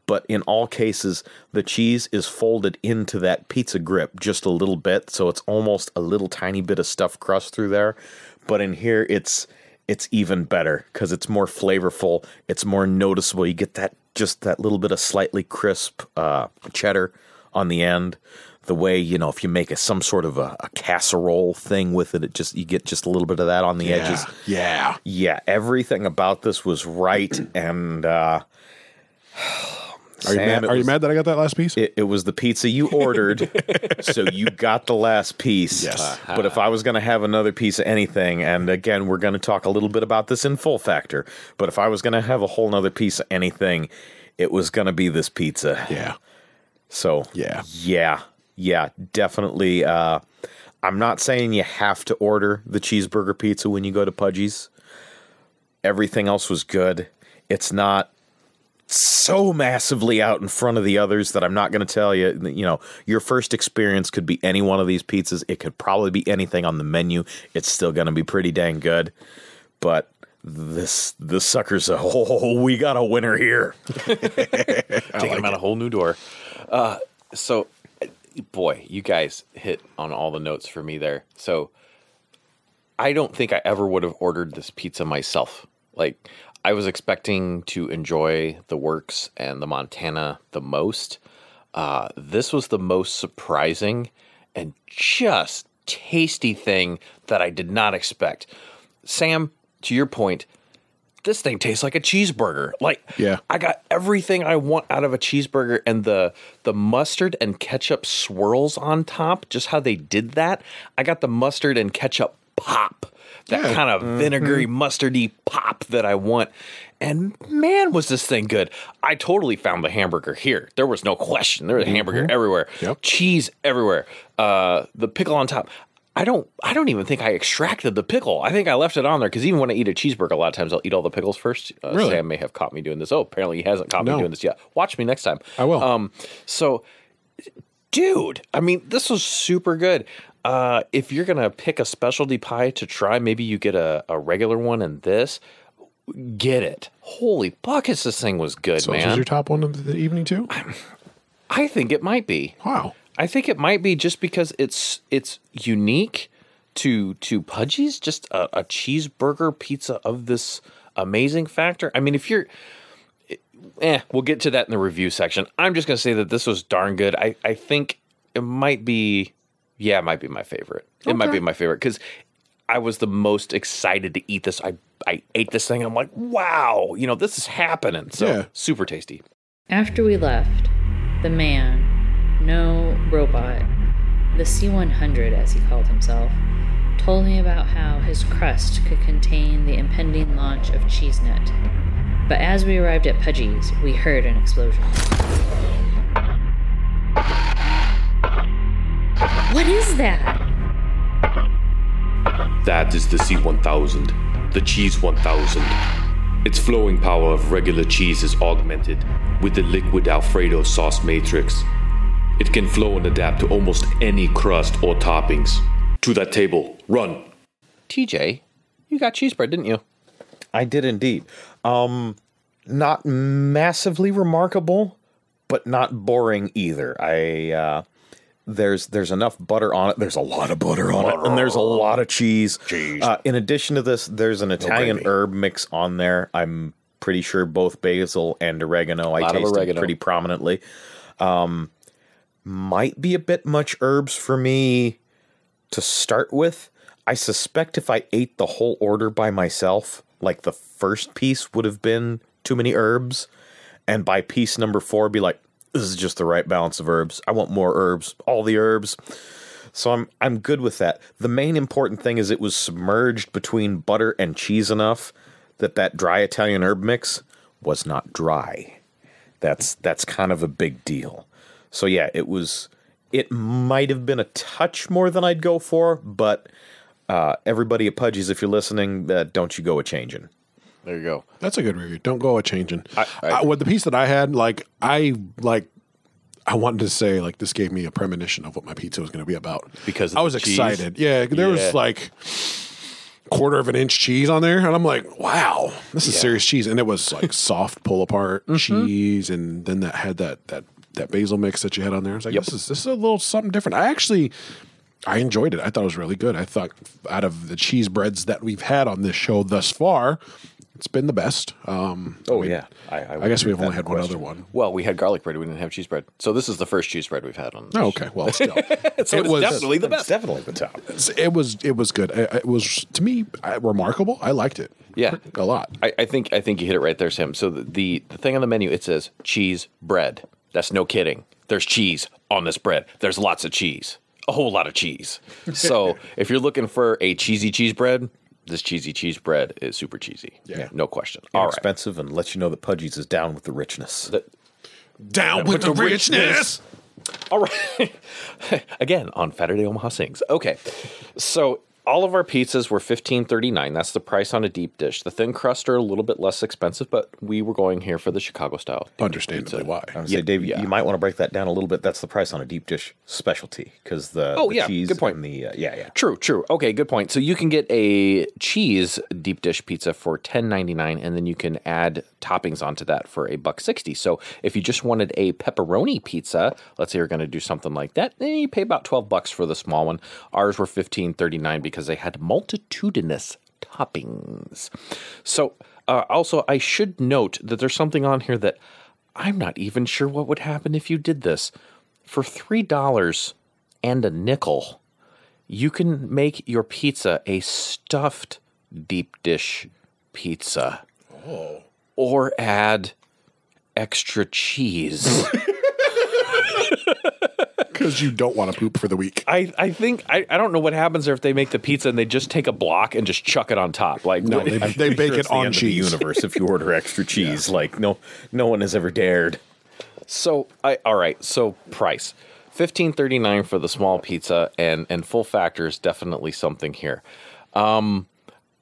But in all cases, the cheese is folded into that pizza grip just a little bit, so it's almost a little tiny bit of stuffed crust through there. But in here, it's it's even better because it's more flavorful. It's more noticeable. You get that just that little bit of slightly crisp uh, cheddar on the end. The way you know if you make a, some sort of a, a casserole thing with it, it just you get just a little bit of that on the edges. Yeah. Yeah, everything about this was right, and uh, Are you, Sam, mad, it are you mad that I got that last piece? it, it was the pizza you ordered, so you got the last piece. Yes. But if I was going to have another piece of anything, and again, we're going to talk a little bit about this in full factor, but if I was going to have a whole nother piece of anything, it was going to be this pizza. yeah. So Yeah. yeah, yeah, definitely. Uh, I'm not saying you have to order the cheeseburger pizza when you go to Pudgy's. Everything else was good. It's not so massively out in front of the others that I'm not going to tell you. You know, your first experience could be any one of these pizzas. It could probably be anything on the menu. It's still going to be pretty dang good. But this this sucker's a oh, we got a winner here. taking them out a whole new door. Uh, so, boy, you guys hit on all the notes for me there. So, I don't think I ever would have ordered this pizza myself. Like, I was expecting to enjoy the works and the Montana the most. Uh, this was the most surprising and just tasty thing that I did not expect. Sam, to your point, this thing tastes like a cheeseburger. Like, Yeah. I got everything I want out of a cheeseburger, and the the mustard and ketchup swirls on top. Just how they did that, I got the mustard and ketchup pop. That Yeah. kind of vinegary, mustardy pop that I want. And man, was this thing good! I totally found the hamburger here. There was no question. There was a hamburger everywhere, Yep. cheese everywhere, uh, the pickle on top. I don't. I don't even think I extracted the pickle. I think I left it on there because even when I eat a cheeseburger, a lot of times I'll eat all the pickles first. Uh, Really? Sam may have caught me doing this. Oh, apparently he hasn't caught No. me doing this yet. Watch me next time. I will. Um. So, dude, I mean, this was super good. Uh, if you're gonna pick a specialty pie to try, maybe you get a, a regular one and this. Get it. Holy buckets, this thing was good, man. So this man. was your top one of the evening too? I think it might be. Wow. I think it might be just because it's it's unique to to Pudgy's, just a, a cheeseburger pizza of this amazing factor. I mean, if you're eh, we'll get to that in the review section. I'm just gonna say that this was darn good. I, I think it might be yeah, it might be my favorite. It might be my favorite because I was the most excited to eat this. I I ate this thing and I'm like, wow, you know, this is happening. So Yeah. super tasty. After we left, the man, no robot, the C 100 as he called himself, told me about how his crust could contain the impending launch of CheeseNet. But as we arrived at Pudgy's, we heard an explosion. What is that? That is the C1000, the Cheese 1000. Its flowing power of regular cheese is augmented with the liquid Alfredo sauce matrix. It can flow and adapt to almost any crust or toppings. To that table, run. TJ, you got cheese bread, didn't you? I did indeed. Um, not massively remarkable, but not boring either. I uh, there's there's enough butter on it. There's a lot of butter on it, and there's a lot of cheese. Cheese. Uh, in addition to this, there's an Italian gravy. herb mix on there. I'm pretty sure both basil and oregano. I tasted oregano. pretty prominently. Um, might be a bit much herbs for me to start with. I suspect if I ate the whole order by myself, like the first piece would have been too many herbs, and by piece number four, be like, this is just the right balance of herbs. I want more herbs, all the herbs. So I'm I'm good with that. The main important thing is it was submerged between butter and cheese enough that that dry Italian herb mix was not dry. That's that's kind of a big deal. So yeah, it was it might have been a touch more than I'd go for, but Uh, everybody at Pudgy's, if you're listening, uh, don't you go a changing. There you go. That's a good review. Don't go a changing. I- I- I, with the piece that I had, like I like, I wanted to say like this gave me a premonition of what my pizza was going to be about Because I was excited. Yeah, there Yeah. was like quarter of an inch cheese on there, and I'm like, wow, this is serious cheese, and it was like soft pull apart Mm-hmm. cheese, and then that had that that that basil mix that you had on there. I was like, Yep. this is this is a little something different. I actually. I enjoyed it. I thought it was really good. I thought out of the cheese breads that we've had on this show thus far, it's been the best. Um, Oh, I mean, yeah. I- I I, guess we've only had one other one. Well, we had garlic bread. We didn't have cheese bread. So this is the first cheese bread we've had on. Oh, okay. Well, still, so it it's was definitely the best. definitely the top. it was it was good. It, was to me remarkable. I liked it. Yeah. a lot. I, I think I think you hit it right there, Sam. So the, the the thing on the menu it says cheese bread. That's no kidding. There's cheese on this bread. There's lots of cheese. A whole lot of cheese. So if you're looking for a cheesy cheese bread, this cheesy cheese bread is super cheesy. Yeah. No question. All right. Expensive and lets you know that Pudgy's is down with the richness. Down with the richness. All right. Again, on Saturday Omaha Sings. Okay. So all of our pizzas were fifteen thirty nine. That's the price on a deep dish. The thin crust are a little bit less expensive, but we were going here for the Chicago style. Understandably, why? I would say, Dave, yeah. you might want to break that down a little bit. That's the price on a deep dish specialty because the, Oh, the yeah, cheese good point. and the uh, yeah yeah True, true. Okay, good point. So you can get a cheese deep dish pizza for ten ninety nine, and then you can add toppings onto that for a buck sixty. So if you just wanted a pepperoni pizza, let's say you're going to do something like that, then you pay about twelve bucks for the small one. Ours were fifteen thirty nine because they had multitudinous toppings. So uh, also, I should note that there's something on here that I'm not even sure what would happen if you did this for three dollars and a nickel you can make your pizza a stuffed deep dish pizza. Oh. Or add extra cheese. Because you don't want to poop for the week. I, I think I, I don't know what happens there if they make the pizza and they just take a block and just chuck it on top. Like No, they, they bake Sure it it's the on the cheese. universe if you order extra cheese. Like no no one has ever dared. So I all right. So price fifteen thirty nine for the small pizza and and full factor is definitely something here. Um,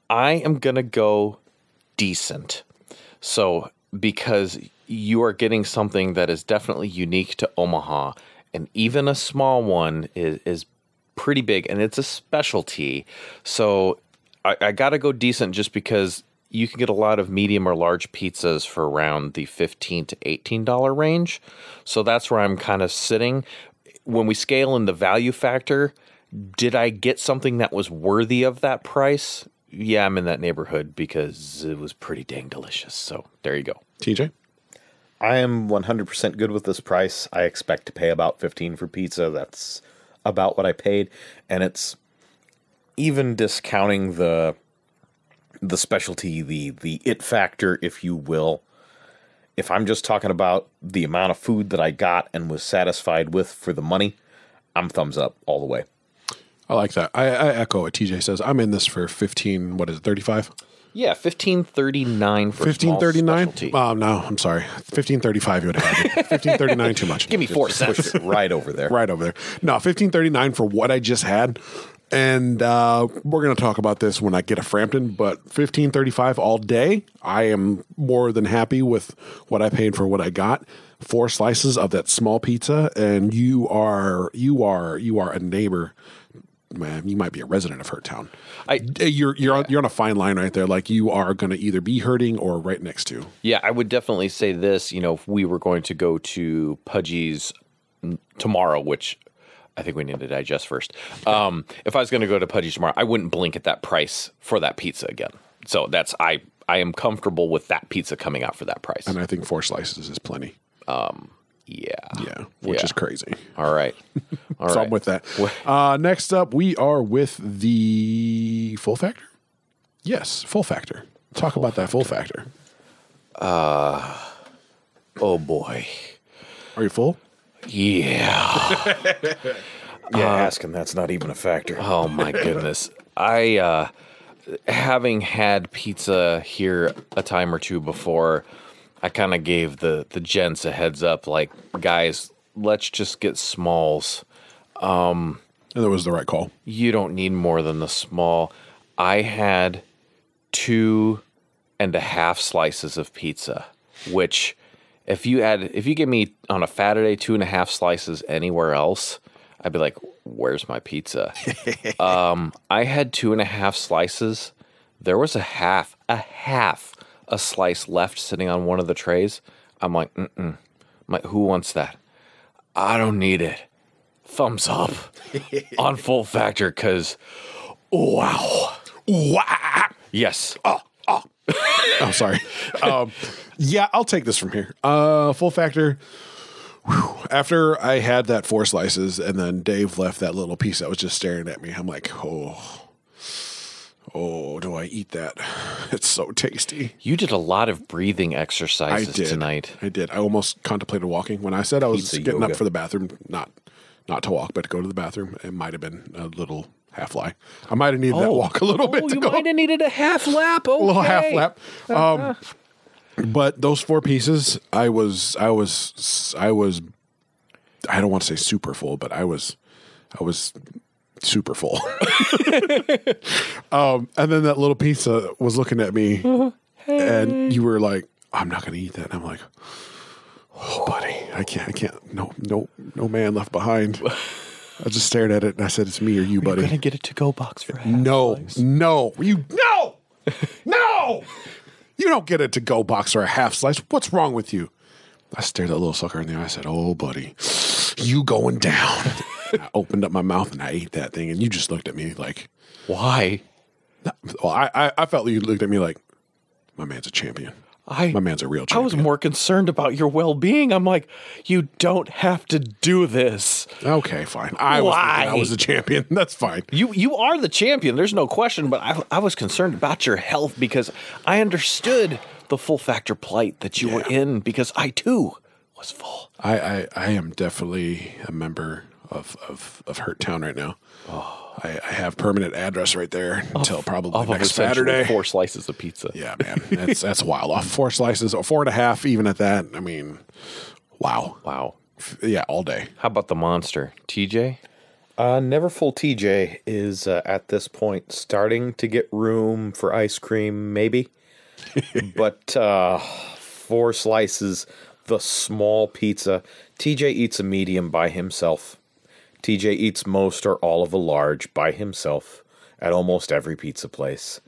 I am gonna go decent. So because you are getting something that is definitely unique to Omaha, and even a small one is is pretty big, and it's a specialty. So I, I got to go decent just because you can get a lot of medium or large pizzas for around the fifteen to eighteen dollar range. So that's where I'm kind of sitting. When we scale in the value factor, did I get something that was worthy of that price? Yeah, I'm in that neighborhood because it was pretty dang delicious. So there you go. TJ? I am 100% good with this price. I expect to pay about 15 for pizza. That's about what I paid and it's even discounting the the specialty, the the it factor if you will. If I'm just talking about the amount of food that I got and was satisfied with for the money, I'm thumbs up all the way. I like that. I, I echo what TJ says. I'm in this for 15, what is it, 35? Yeah, fifteen thirty nine for Fifteen thirty nine. Oh no, I'm sorry. Fifteen thirty five. You would have fifteen thirty nine. Too much. Give me four cents. right over there. right over there. No, fifteen thirty nine for what I just had, and uh, we're gonna talk about this when I get a Frampton. But fifteen thirty five all day. I am more than happy with what I paid for what I got. Four slices of that small pizza, and you are you are you are a neighbor. Man, you might be a resident of Hurt Town. I- you're you're on, you're on a fine line right there. Like you are going to either be hurting or right next to. Yeah, I would definitely say this. You know, if we were going to go to Pudgy's tomorrow, which I think we need to digest first. Um, if I was going to go to Pudgy's tomorrow, I wouldn't blink at that price for that pizza again. So that's I I am comfortable with that pizza coming out for that price. And I think four slices is plenty. Yeah. Yeah, which Yeah. is crazy. All right. All right. so I'm with that. Uh, next up, we are with the full factor. Yes, full factor. Talk about that full factor. Uh, oh boy. Are you full? Yeah. Yeah, ask him. That's not even a factor. Oh my goodness. I uh having had pizza here a time or two before, I kind of gave the the gents a heads up like guys, let's just get smalls. Um And that was the right call. You don't need more than the small. I had two and a half slices of pizza, which if you add if you give me on a Saturday two and a half slices anywhere else, I'd be like, "Where's my pizza?" um, I had two and a half slices. There was a half, a half, a slice left sitting on one of the trays. I'm like, mm mm. Like, who wants that? I don't need it. Thumbs up on full factor because, wow. Wow. Yes. Oh, oh. oh, sorry. um, yeah, I'll take this from here. Uh, full factor. Whew. After I had that four slices, and then Dave left that little piece that was just staring at me. I'm like, oh, oh, do I eat that? It's so tasty. You did a lot of breathing I exercises did tonight. I did. I almost contemplated walking when I said I was Pizza getting yoga. up for the bathroom. Not, not to walk, but to go to the bathroom. It might have been a little half lie. I might have needed that walk a little bit Oh, to you go. might have needed a half lap. Okay. a little half lap. Um, but those four pieces, I was, I was, I was, I don't want to say super full, but I was, I was super full. um, and then that little pizza was looking at me, and you were like, "I'm not going to eat that." And I'm like, "Oh, buddy, I can't, I can't. No, no, no man left behind." I just stared at it and I said, "It's me or you, buddy." Gonna get a to-go box for half. No, no, you no, no. You don't get a to go box or a half slice. What's wrong with you? I stared that little sucker in the eye. I said, "Oh, buddy, you going down?" I opened up my mouth and I ate that thing, and you just looked at me like, Why? "Well, I, I, I felt you looked at me like, my man's a champion. I My man's a real champion. I was more concerned about your well-being. I'm like, you don't have to do this. okay, fine. I was thinking I Why? was a champion. That's fine. You you are the champion. There's no question. But I, I was concerned about your health because I understood the full factor plight that you were in because I too was full. I, I, I am definitely a member of, of, of Hurt Town right now. Oh. I, I have permanent address right there until probably Off of next Saturday. four slices of pizza. Yeah, man, that's that's wild. Off four slices or four and a half, even at that. I mean, wow. Wow. F- Yeah, all day. How about the monster, TJ? Uh, Neverfull TJ is uh, at this point starting to get room for ice cream, maybe. but uh, four slices, the small pizza. TJ eats a medium by himself. TJ eats most or all of a large by himself at almost every pizza place.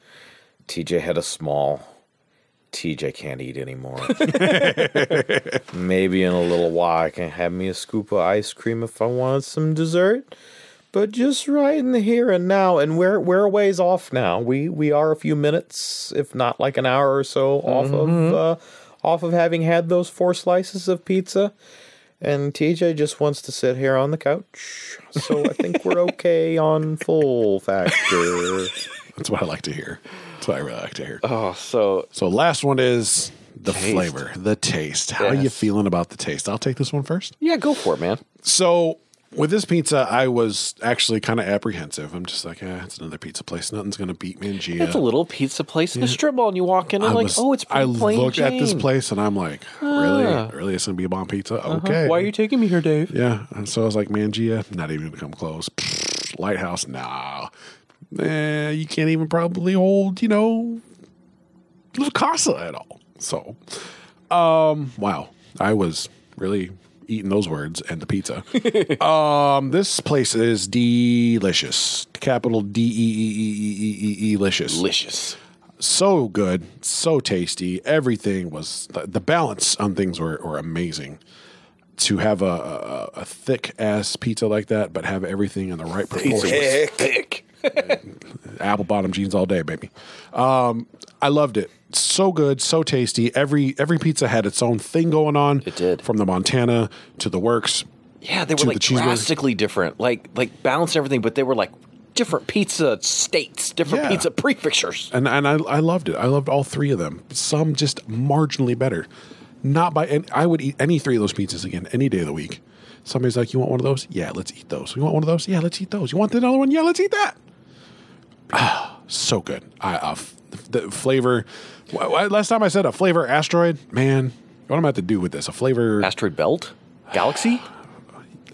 TJ had a small. TJ can't eat anymore. Maybe in a little while I can have me a scoop of ice cream if I want some dessert. But just right in the here and now, and we're we're a ways off now. We we are a few minutes, if not like an hour or so, off of uh, off of having had those four slices of pizza. And TJ just wants to sit here on the couch. So I think we're okay on full factor. That's what I like to hear. That's what I really like to hear. Oh, so So last one is the flavor, the taste. How are you feeling about the taste? I'll take this one first. yeah, go for it, man. So with this pizza, I was actually kind of apprehensive. I'm just like, eh, it's another pizza place. Nothing's gonna beat Mangia. It's a little pizza place in a strip mall, and you walk in and I like, was- oh, it's I plain looked at this Jane. place and I'm like, really, really, it's gonna be a bomb pizza. Okay, Uh-huh. Why are you taking me here, Dave? Yeah, and so I was like, Mangia, not even gonna come close. Lighthouse, nah. Eh, you can't even probably hold, you know, La Casa at all. So, um, wow, I was really eating those words and the pizza. um, this place is delicious. Capital D E E E E E E delicious Delicious. so good, so tasty. Everything was the, the balance on things were, were amazing. To have a, a, a thick ass pizza like that, but have everything in the right proportions. Thick. Apple bottom jeans all day, baby. Um, I loved it. So good, so tasty. Every every pizza had its own thing going on. It did. From the Montana to the works. Yeah, they were the like cheeseburger. drastically different. Like like balanced everything, but they were like different pizza states, different Yeah. pizza prefectures. and and I, I loved it. I loved all three of them. Some just marginally better. Not by and I would eat any three of those pizzas again any day of the week. Somebody's like, "You want one of those? Yeah, let's eat those. You want one of those? Yeah, let's eat those. You want another one? Yeah, let's eat that." Ah, so good. I uh, the flavor. wh- wh- Last time I said a flavor asteroid, man. What am I have to do with this? A flavor? Asteroid belt? Galaxy?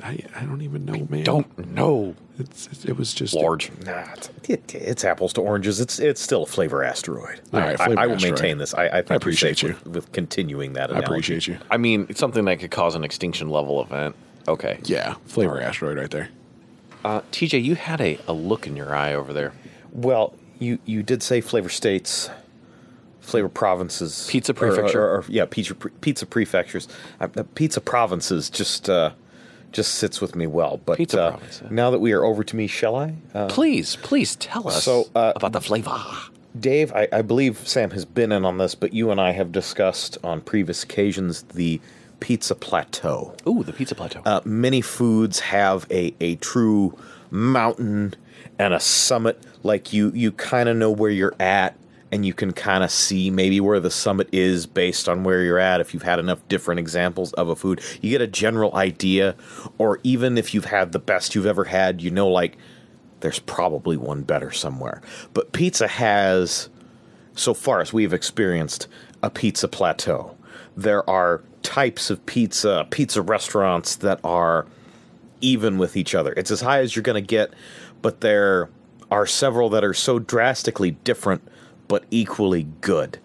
I, I don't even know, man. I Don't know. It's, it's- it was just Large. Nah, it's, it, it's apples to oranges. It's it's still a flavor asteroid. All right, I, flavor I will asteroid. maintain this. I, I, think I appreciate you. with, with continuing that. I appreciate you. I mean, it's something that could cause an extinction level event. Okay. Yeah, flavor asteroid right there. Uh, TJ, you had a, a look in your eye over there. Well, you you did say flavor states, flavor provinces, Pizza or- prefecture. or, or- yeah, pizza pizza prefectures, uh, pizza provinces. Just uh, just sits with me well. But Pizza uh, now that we are over to me, shall I? Uh, Please, please tell us So, uh, about the flavor. Dave, I, I believe Sam has been in on this, but you and I have discussed on previous occasions the pizza plateau. Ooh, the pizza plateau. Uh, many foods have a, a true mountain and a summit. Like you, you kind of know where you're at, and you can kind of see maybe where the summit is based on where you're at. If you've had enough different examples of a food, you get a general idea. Or even if you've had the best you've ever had, you know, like there's probably one better somewhere. But pizza has so far as we've experienced a pizza plateau. There are types of pizza, pizza restaurants that are even with each other. It's as high as you're going to get, but there are several that are so drastically different but equally good.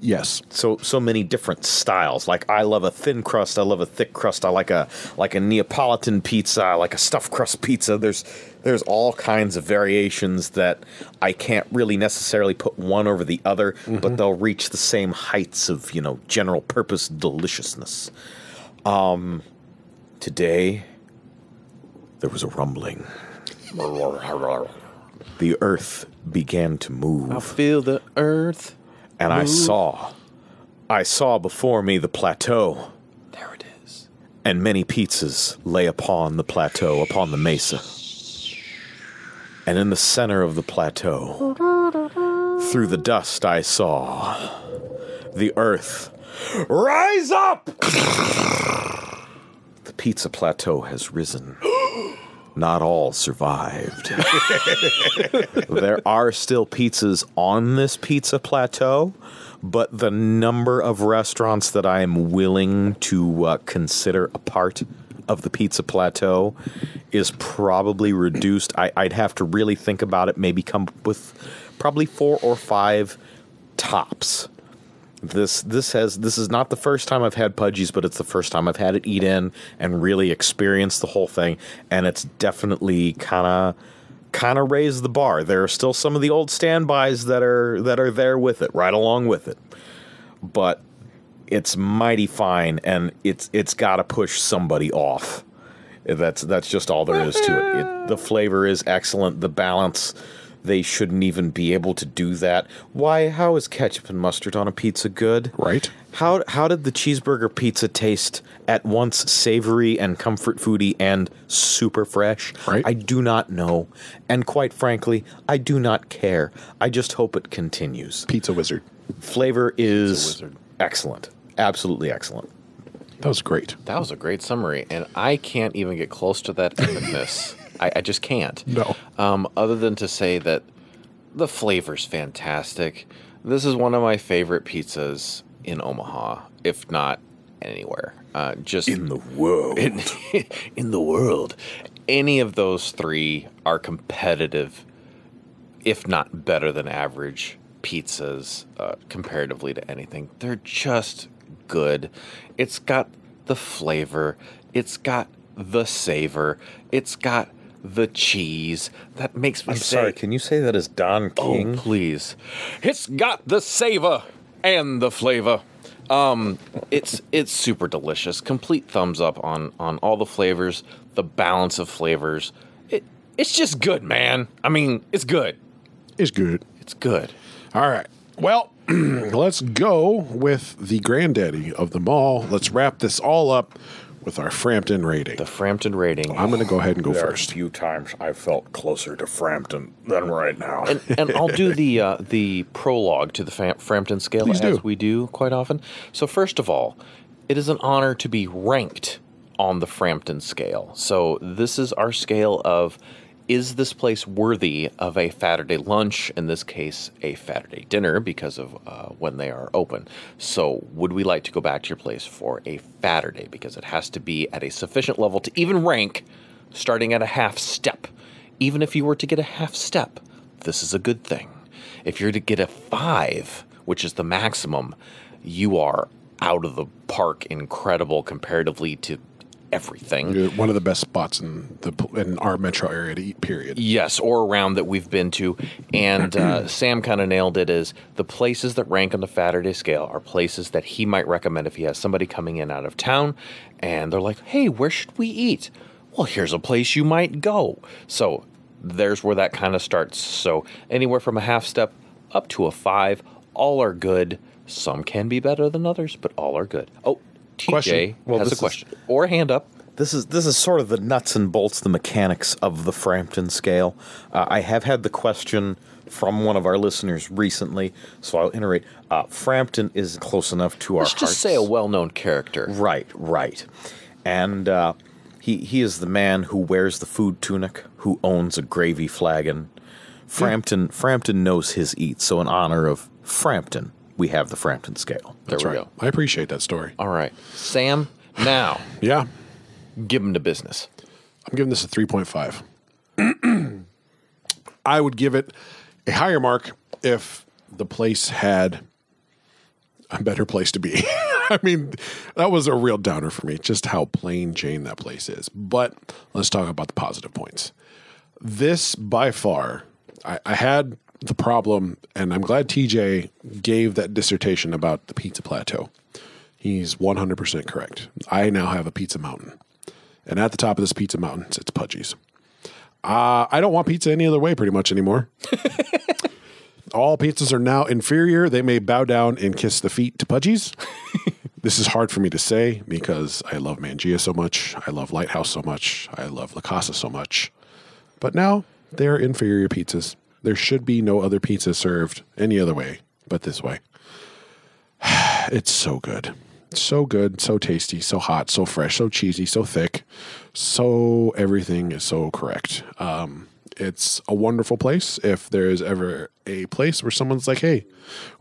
Yes. So so many different styles. Like I love a thin crust, I love a thick crust, I like a like a Neapolitan pizza, I like a stuffed crust pizza. There's there's all kinds of variations that I can't really necessarily put one over the other, but they'll reach the same heights of, you know, general purpose deliciousness. Um today there was a rumbling. The earth began to move I feel the earth. and I saw, I saw before me the plateau, There it is. and many pizzas lay upon the plateau, upon the mesa. And in the center of the plateau, through the dust, I saw the earth rise up. the pizza plateau has risen. Not all survived. there are still pizzas on this pizza plateau, but the number of restaurants that I am willing to uh, consider a part of the pizza plateau is probably reduced. I, I'd have to really think about it, maybe come up with probably four or five tops. This this has this is not the first time I've had Pudgy's, but it's the first time I've had it eat in and really experienced the whole thing, and it's definitely kind of kind of raised the bar. There are still some of the old standbys that are that are there with it, right along with it, but it's mighty fine, and it's it's got to push somebody off. That's that's just all there is to it. it. The flavor is excellent. The balance, they shouldn't even be able to do that. Why? How is ketchup and mustard on a pizza good? Right. How how did the cheeseburger pizza taste at once savory and comfort foody and super fresh? Right. I do not know, and quite frankly, I do not care. I just hope it continues. Pizza wizard. Flavor is wizard. excellent, absolutely excellent. That was great. That was a great summary, and I can't even get close to that epicness. I, I just can't. No. Um, other than to say that the flavor's fantastic. This is one of my favorite pizzas in Omaha, if not anywhere. Uh, just In the world. in, in the world. Any of those three are competitive, if not better than average pizzas uh, comparatively to anything. They're just good. It's got the flavor, it's got the savor, it's got the cheese that makes me I'm say, sorry, can you say that as Don King? Oh, please. It's got the savor and the flavor. Um, it's it's super delicious. Complete thumbs up on on all the flavors, the balance of flavors. It it's just good, man. I mean, it's good. It's good. It's good. All right. Well, let's go with the granddaddy of them all. Let's wrap this all up with our Frampton rating. The Frampton rating. I'm going to go ahead and go There are a few times I felt closer to Frampton than right now. and, and I'll do the uh, the prologue to the Fam- Frampton scale Please as do. we do quite often. So first of all, it is an honor to be ranked on the Frampton scale. So this is our scale of is this place worthy of a Saturday lunch? In this case, a Saturday dinner because of uh, when they are open. So, would we like to go back to your place for a Saturday because it has to be at a sufficient level to even rank, starting at a half step. Even if you were to get a half step, this is a good thing. If you're to get a five, which is the maximum, you are out of the park incredible comparatively to everything. One of the best spots in the in our metro area to eat. Period. Yes, or around that we've been to. And uh, Sam kind of nailed it is the places that rank on the Saturday scale are places that he might recommend if he has somebody coming in out of town and they're like, hey, where should we eat? Well, here's a place you might go. So there's where that kind of starts. So anywhere from a half step up to a five, all are good. Some can be better than others, but all are good. Oh, TJ Question. Well, has a is- question or a hand up. This is this is sort of the nuts and bolts, the mechanics of the Frampton scale. Uh, I have had the question from one of our listeners recently, so I'll iterate. Uh, Frampton is close enough to our Let's hearts. just say a well-known character. Right, right. And uh, he he is the man who wears the food tunic, who owns a gravy flagon. Frampton Frampton knows his eat, so in honor of Frampton, we have the Frampton scale. There That's we right. go. I appreciate that story. All right, Sam. Now Yeah, give him to business. I'm giving this a 3.5. I would give it a higher mark if the place had a better place to be. I mean, that was a real downer for me, just how plain Jane that place is. But let's talk about the positive points. This, by far, I, I had the problem, and I'm glad TJ gave that dissertation about the pizza plateau. He's 100% correct. I now have a pizza mountain. And at the top of this pizza mountain sits Pudgy's. Uh, I don't want pizza any other way pretty much anymore. All pizzas are now inferior. They may bow down and kiss the feet to Pudgy's. this is hard for me to say because I love Mangia so much. I love Lighthouse so much. I love La Casa so much. But now they're inferior pizzas. There should be no other pizza served any other way but this way. It's so good. So good, so tasty, so hot, so fresh, so cheesy, so thick. So everything is so correct. Um, it's a wonderful place. If there is ever a place where someone's like, hey,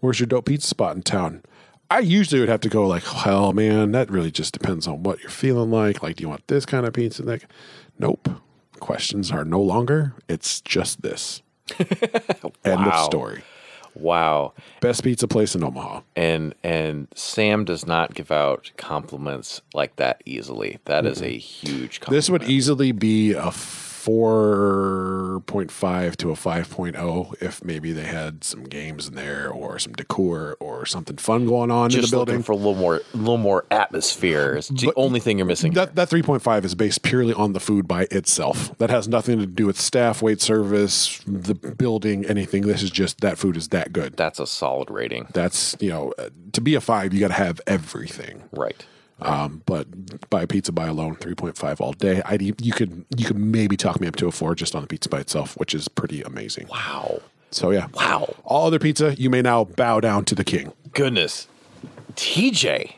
where's your dope pizza spot in town? I usually would have to go like, well, man, that really just depends on what you're feeling like. Like, do you want this kind of pizza? Like, nope. Questions are no longer. It's just this. End of story. Wow. Best pizza place in Omaha. And and Sam does not give out compliments like that easily. That is a huge compliment. This would easily be a 4.5 to a 5.0 if maybe they had some games in there or some decor or something fun going on in the building. looking for a little more a little more atmosphere. It's the only thing you're missing. that that 3.5 is based purely on the food by itself. That has nothing to do with staff, wait service, the building, anything. This is just that food is that good. That's a solid rating. That's, you know, to be a 5, you got to have everything. Right. Um, but buy a pizza by alone, three point five all day. I you could you could maybe talk me up to a four just on the pizza by itself, which is pretty amazing. Wow. So yeah, Wow. All other pizza, you may now bow down to the king. Goodness. TJ.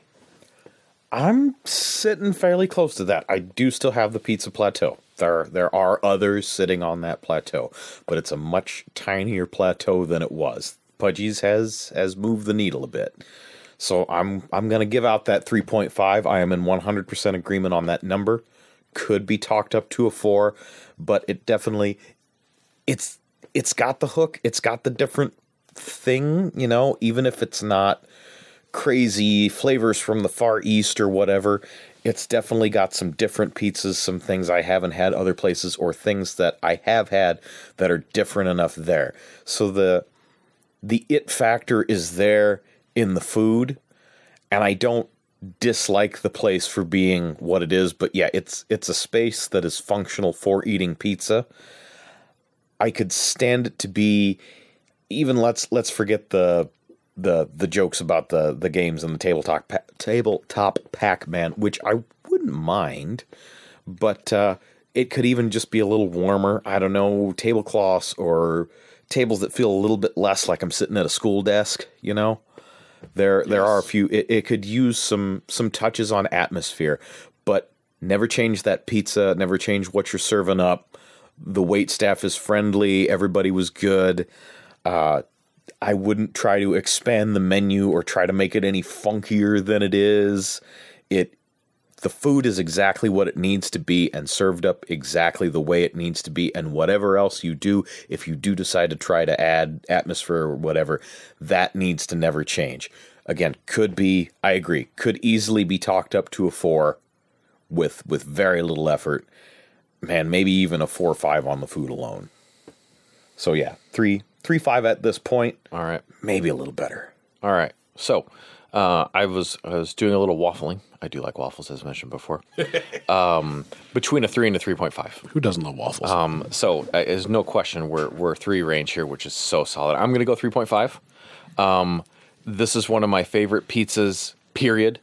I'm sitting fairly close to that. I do still have the pizza plateau. There, there are others sitting on that plateau, but it's a much tinier plateau than it was. Pudgy's has has moved the needle a bit. So I'm I'm gonna give out that 3.5. I am in 100% agreement on that number. Could be talked up to a four, but it definitely it's it's got the hook. It's got the different thing, you know, even if it's not crazy flavors from the far east or whatever. It's definitely got some different pizzas, some things I haven't had other places, or things that I have had that are different enough there. So the the it factor is there in the food, and I don't dislike the place for being what it is, but yeah, it's it's a space that is functional for eating pizza. I could stand it to be even let's let's forget the the the jokes about the the games and the tabletop pa- tabletop Pac-Man, which I wouldn't mind, but uh, it could even just be a little warmer. I don't know, tablecloths or tables that feel a little bit less like I'm sitting at a school desk. You know, there there are a few. It, it could use some some touches on atmosphere, but never change that pizza. Never change what you're serving up. The wait staff is friendly. Everybody was good. Uh, I wouldn't try to expand the menu or try to make it any funkier than it is. It the food is exactly what it needs to be and served up exactly the way it needs to be and whatever else you do if you do decide to try to add atmosphere or whatever that needs to never change. Again could be i agree could easily be talked up to a 4 with with very little effort. Man maybe even a 4 or 5 on the food alone. So yeah 3 3 5 at this point. All right. maybe a little better. All right. So uh, I was I was doing a little waffling. I do like waffles, as mentioned before. um, between a three and a three point five. Who doesn't love waffles? Um, so uh, there's no question we're we're three range here, which is so solid. I'm gonna go three point five. Um, this is one of my favorite pizzas. Period.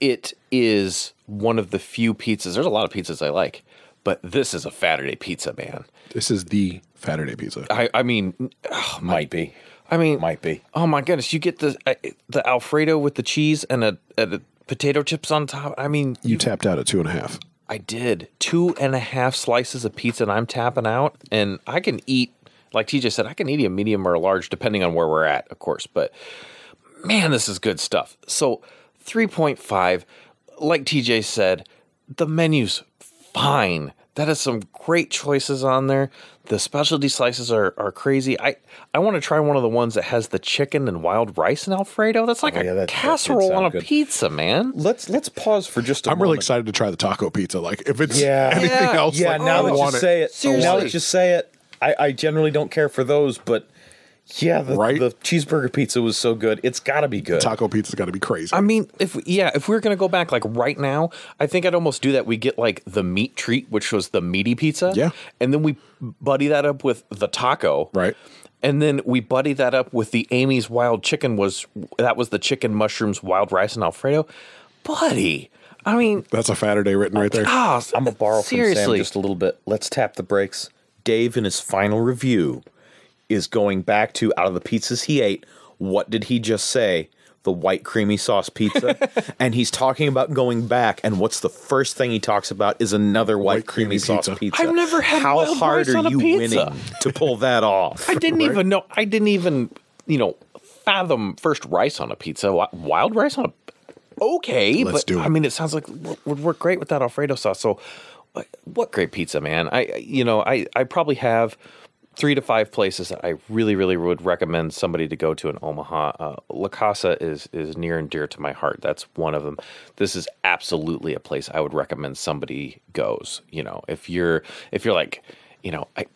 It is one of the few pizzas. There's a lot of pizzas I like, but this is a Saturday pizza, man. this is the Saturday pizza. I I mean, oh, my, might be I mean, might be Oh my goodness! You get the uh, the Alfredo with the cheese and a, and a potato chips on top. I mean, You tapped out at two and a half. I did two and a half slices of pizza, and I'm tapping out, and I can eat. Like TJ said, I can eat a medium or a large, depending on where we're at, of course. But man, this is good stuff. So three point five, like TJ said, the menu's fine. That is some great choices on there. The specialty slices are, are crazy. I, I want to try one of the ones that has the chicken and wild rice and Alfredo. That's like Oh, a yeah, that- that did casserole on a good. pizza, man. let's let's pause for just a I'm really excited to try the taco pizza. Like if it's Yeah. anything Yeah. else, Yeah, like, now I that you want it. say it, now Seriously. that you say it, I, I generally don't care for those, but yeah, the, Right? the cheeseburger pizza was so good. It's got to be good. Taco pizza's got to be crazy. I mean, if yeah, if we are gonna go back like right now, I think I'd almost do that. We get like the meat treat, which was the meaty pizza, Yeah. and then we buddy that up with the taco, Right. And then we buddy that up with the Amy's wild chicken was that was the chicken mushrooms wild rice and Alfredo, buddy. I mean, That's a Saturday written right there. ah, I'm gonna borrow from Sam just a little bit. Let's tap the brakes. Dave, in his final review, is going back to out of the pizzas he ate. What did he just say? The white creamy sauce pizza, and he's talking about going back. And what's the first thing he talks about is another white, White creamy, creamy sauce pizza. pizza. I've never had How wild hard rice are on a you pizza. winning to pull that off? I didn't Right. even know. I didn't even you know fathom first rice on a pizza. Wild rice on a okay, Let's but do it. I mean, it sounds like would work great with that Alfredo sauce. So, uh, what great pizza, man! I I- you know I I probably have three to five places that I really really would recommend somebody to go to in Omaha. Uh, La Casa is is near and dear to my heart. That's one of them. This is absolutely a place I would recommend somebody goes. You know, if you're if you're like, you know, I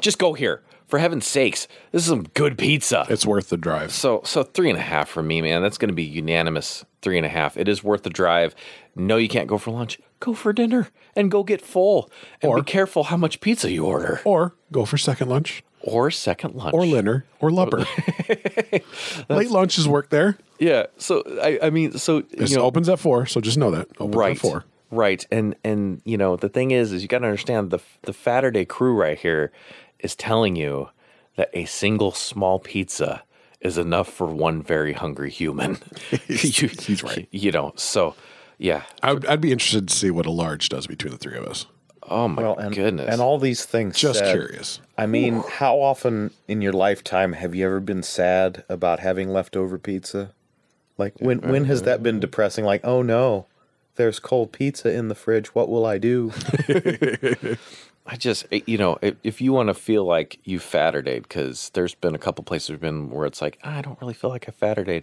just go here. For heaven's sakes, this is some good pizza. It's worth the drive. So so three and a half for me, man. That's going to be unanimous. Three and a half. It is worth the drive. No, you can't go for lunch. Go for dinner and go get full. And Or- be careful how much pizza you order. Or go for second lunch, Or second lunch. or dinner, or lupper. Late lunches work there. Yeah. So I, I mean, so It you know, opens at four, so just know that. Opens right at four. right and and you know the thing is is you got to understand the the Saturday crew right here is telling you that a single small pizza is enough for one very hungry human He's- You- he's right. you know so yeah I'd, I'd be interested to see what a large does between the three of us. oh my Well, and, goodness and all these things. Just said, curious. I mean, how often in your lifetime have you ever been sad about having leftover pizza? Like when when has that been depressing? Like, oh no, there's cold pizza in the fridge. What will I do? I just, eh, you know, if, if you want to feel like you Saturday, because there's been a couple places we've been where it's like, I don't really feel like I Saturday.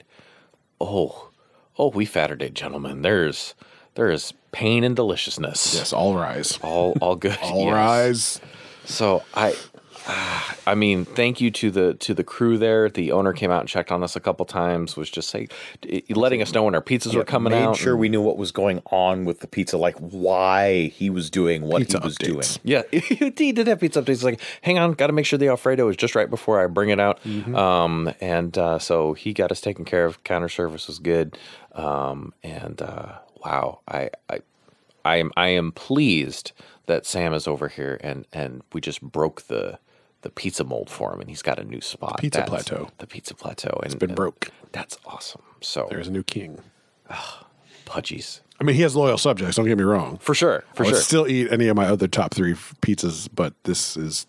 Oh, oh, we Saturday, gentlemen. There's, there is pain and deliciousness. Yes, all rise. All, all good. All Yes. rise. So I, I mean, thank you to the to the crew there. The owner came out and checked on us a couple times. Was just say, letting us know when our pizzas were coming Made out. sure we knew what was going on with the pizza, like why he was doing what he was updates. doing. Yeah, he did have pizza updates. He's like, hang on, got to make sure the Alfredo is just right before I bring it out. Um, and uh, so he got us taken care of. Counter service was good. Um, and uh, wow, I, I, I am I am pleased that Sam is over here and and we just broke the the pizza mold for him and he's got a new spot. Pizza That's- plateau. The pizza plateau. And, it's been and broke. That's awesome. So There's a new king. Pudgy's. I mean, he has loyal subjects. Don't get me wrong. For sure. For I sure. still eat any of my other top three pizzas, but this is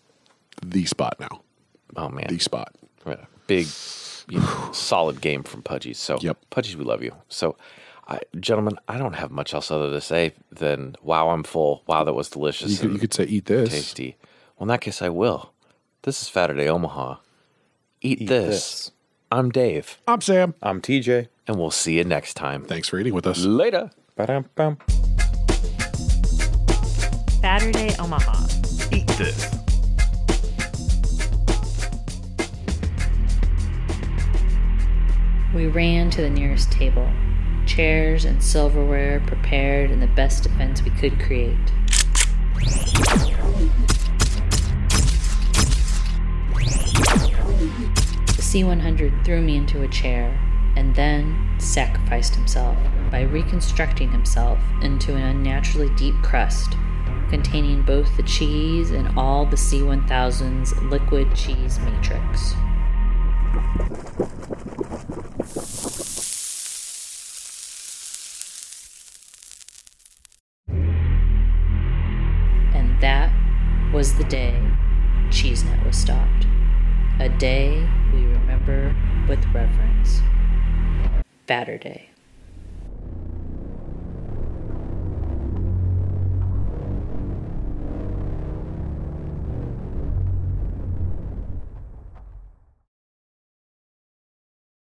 the spot now. oh, man. The spot. Yeah, Big, you know, solid game from Pudgy's. So, Yep. Pudgy's, we love you. So, I, gentlemen, I don't have much else other to say than wow, I'm full. Wow, that was delicious. You could, you could say eat this. tasty. Well, in that case, I will. This is Saturday Omaha. Eat, this. this. I'm Dave, I'm Sam. I'm TJ. and we'll see you next time. Thanks for eating with us. Later. Ba-dum-bum. Saturday, Omaha. Eat this. We ran to the nearest table, chairs and silverware prepared in the best defense we could create. C 100 threw me into a chair and then sacrificed himself by reconstructing himself into an unnaturally deep crust containing both the cheese and all the C 1000's liquid cheese matrix. And that was the day CheeseNet was stopped. A day we remember with reverence. Batter Day.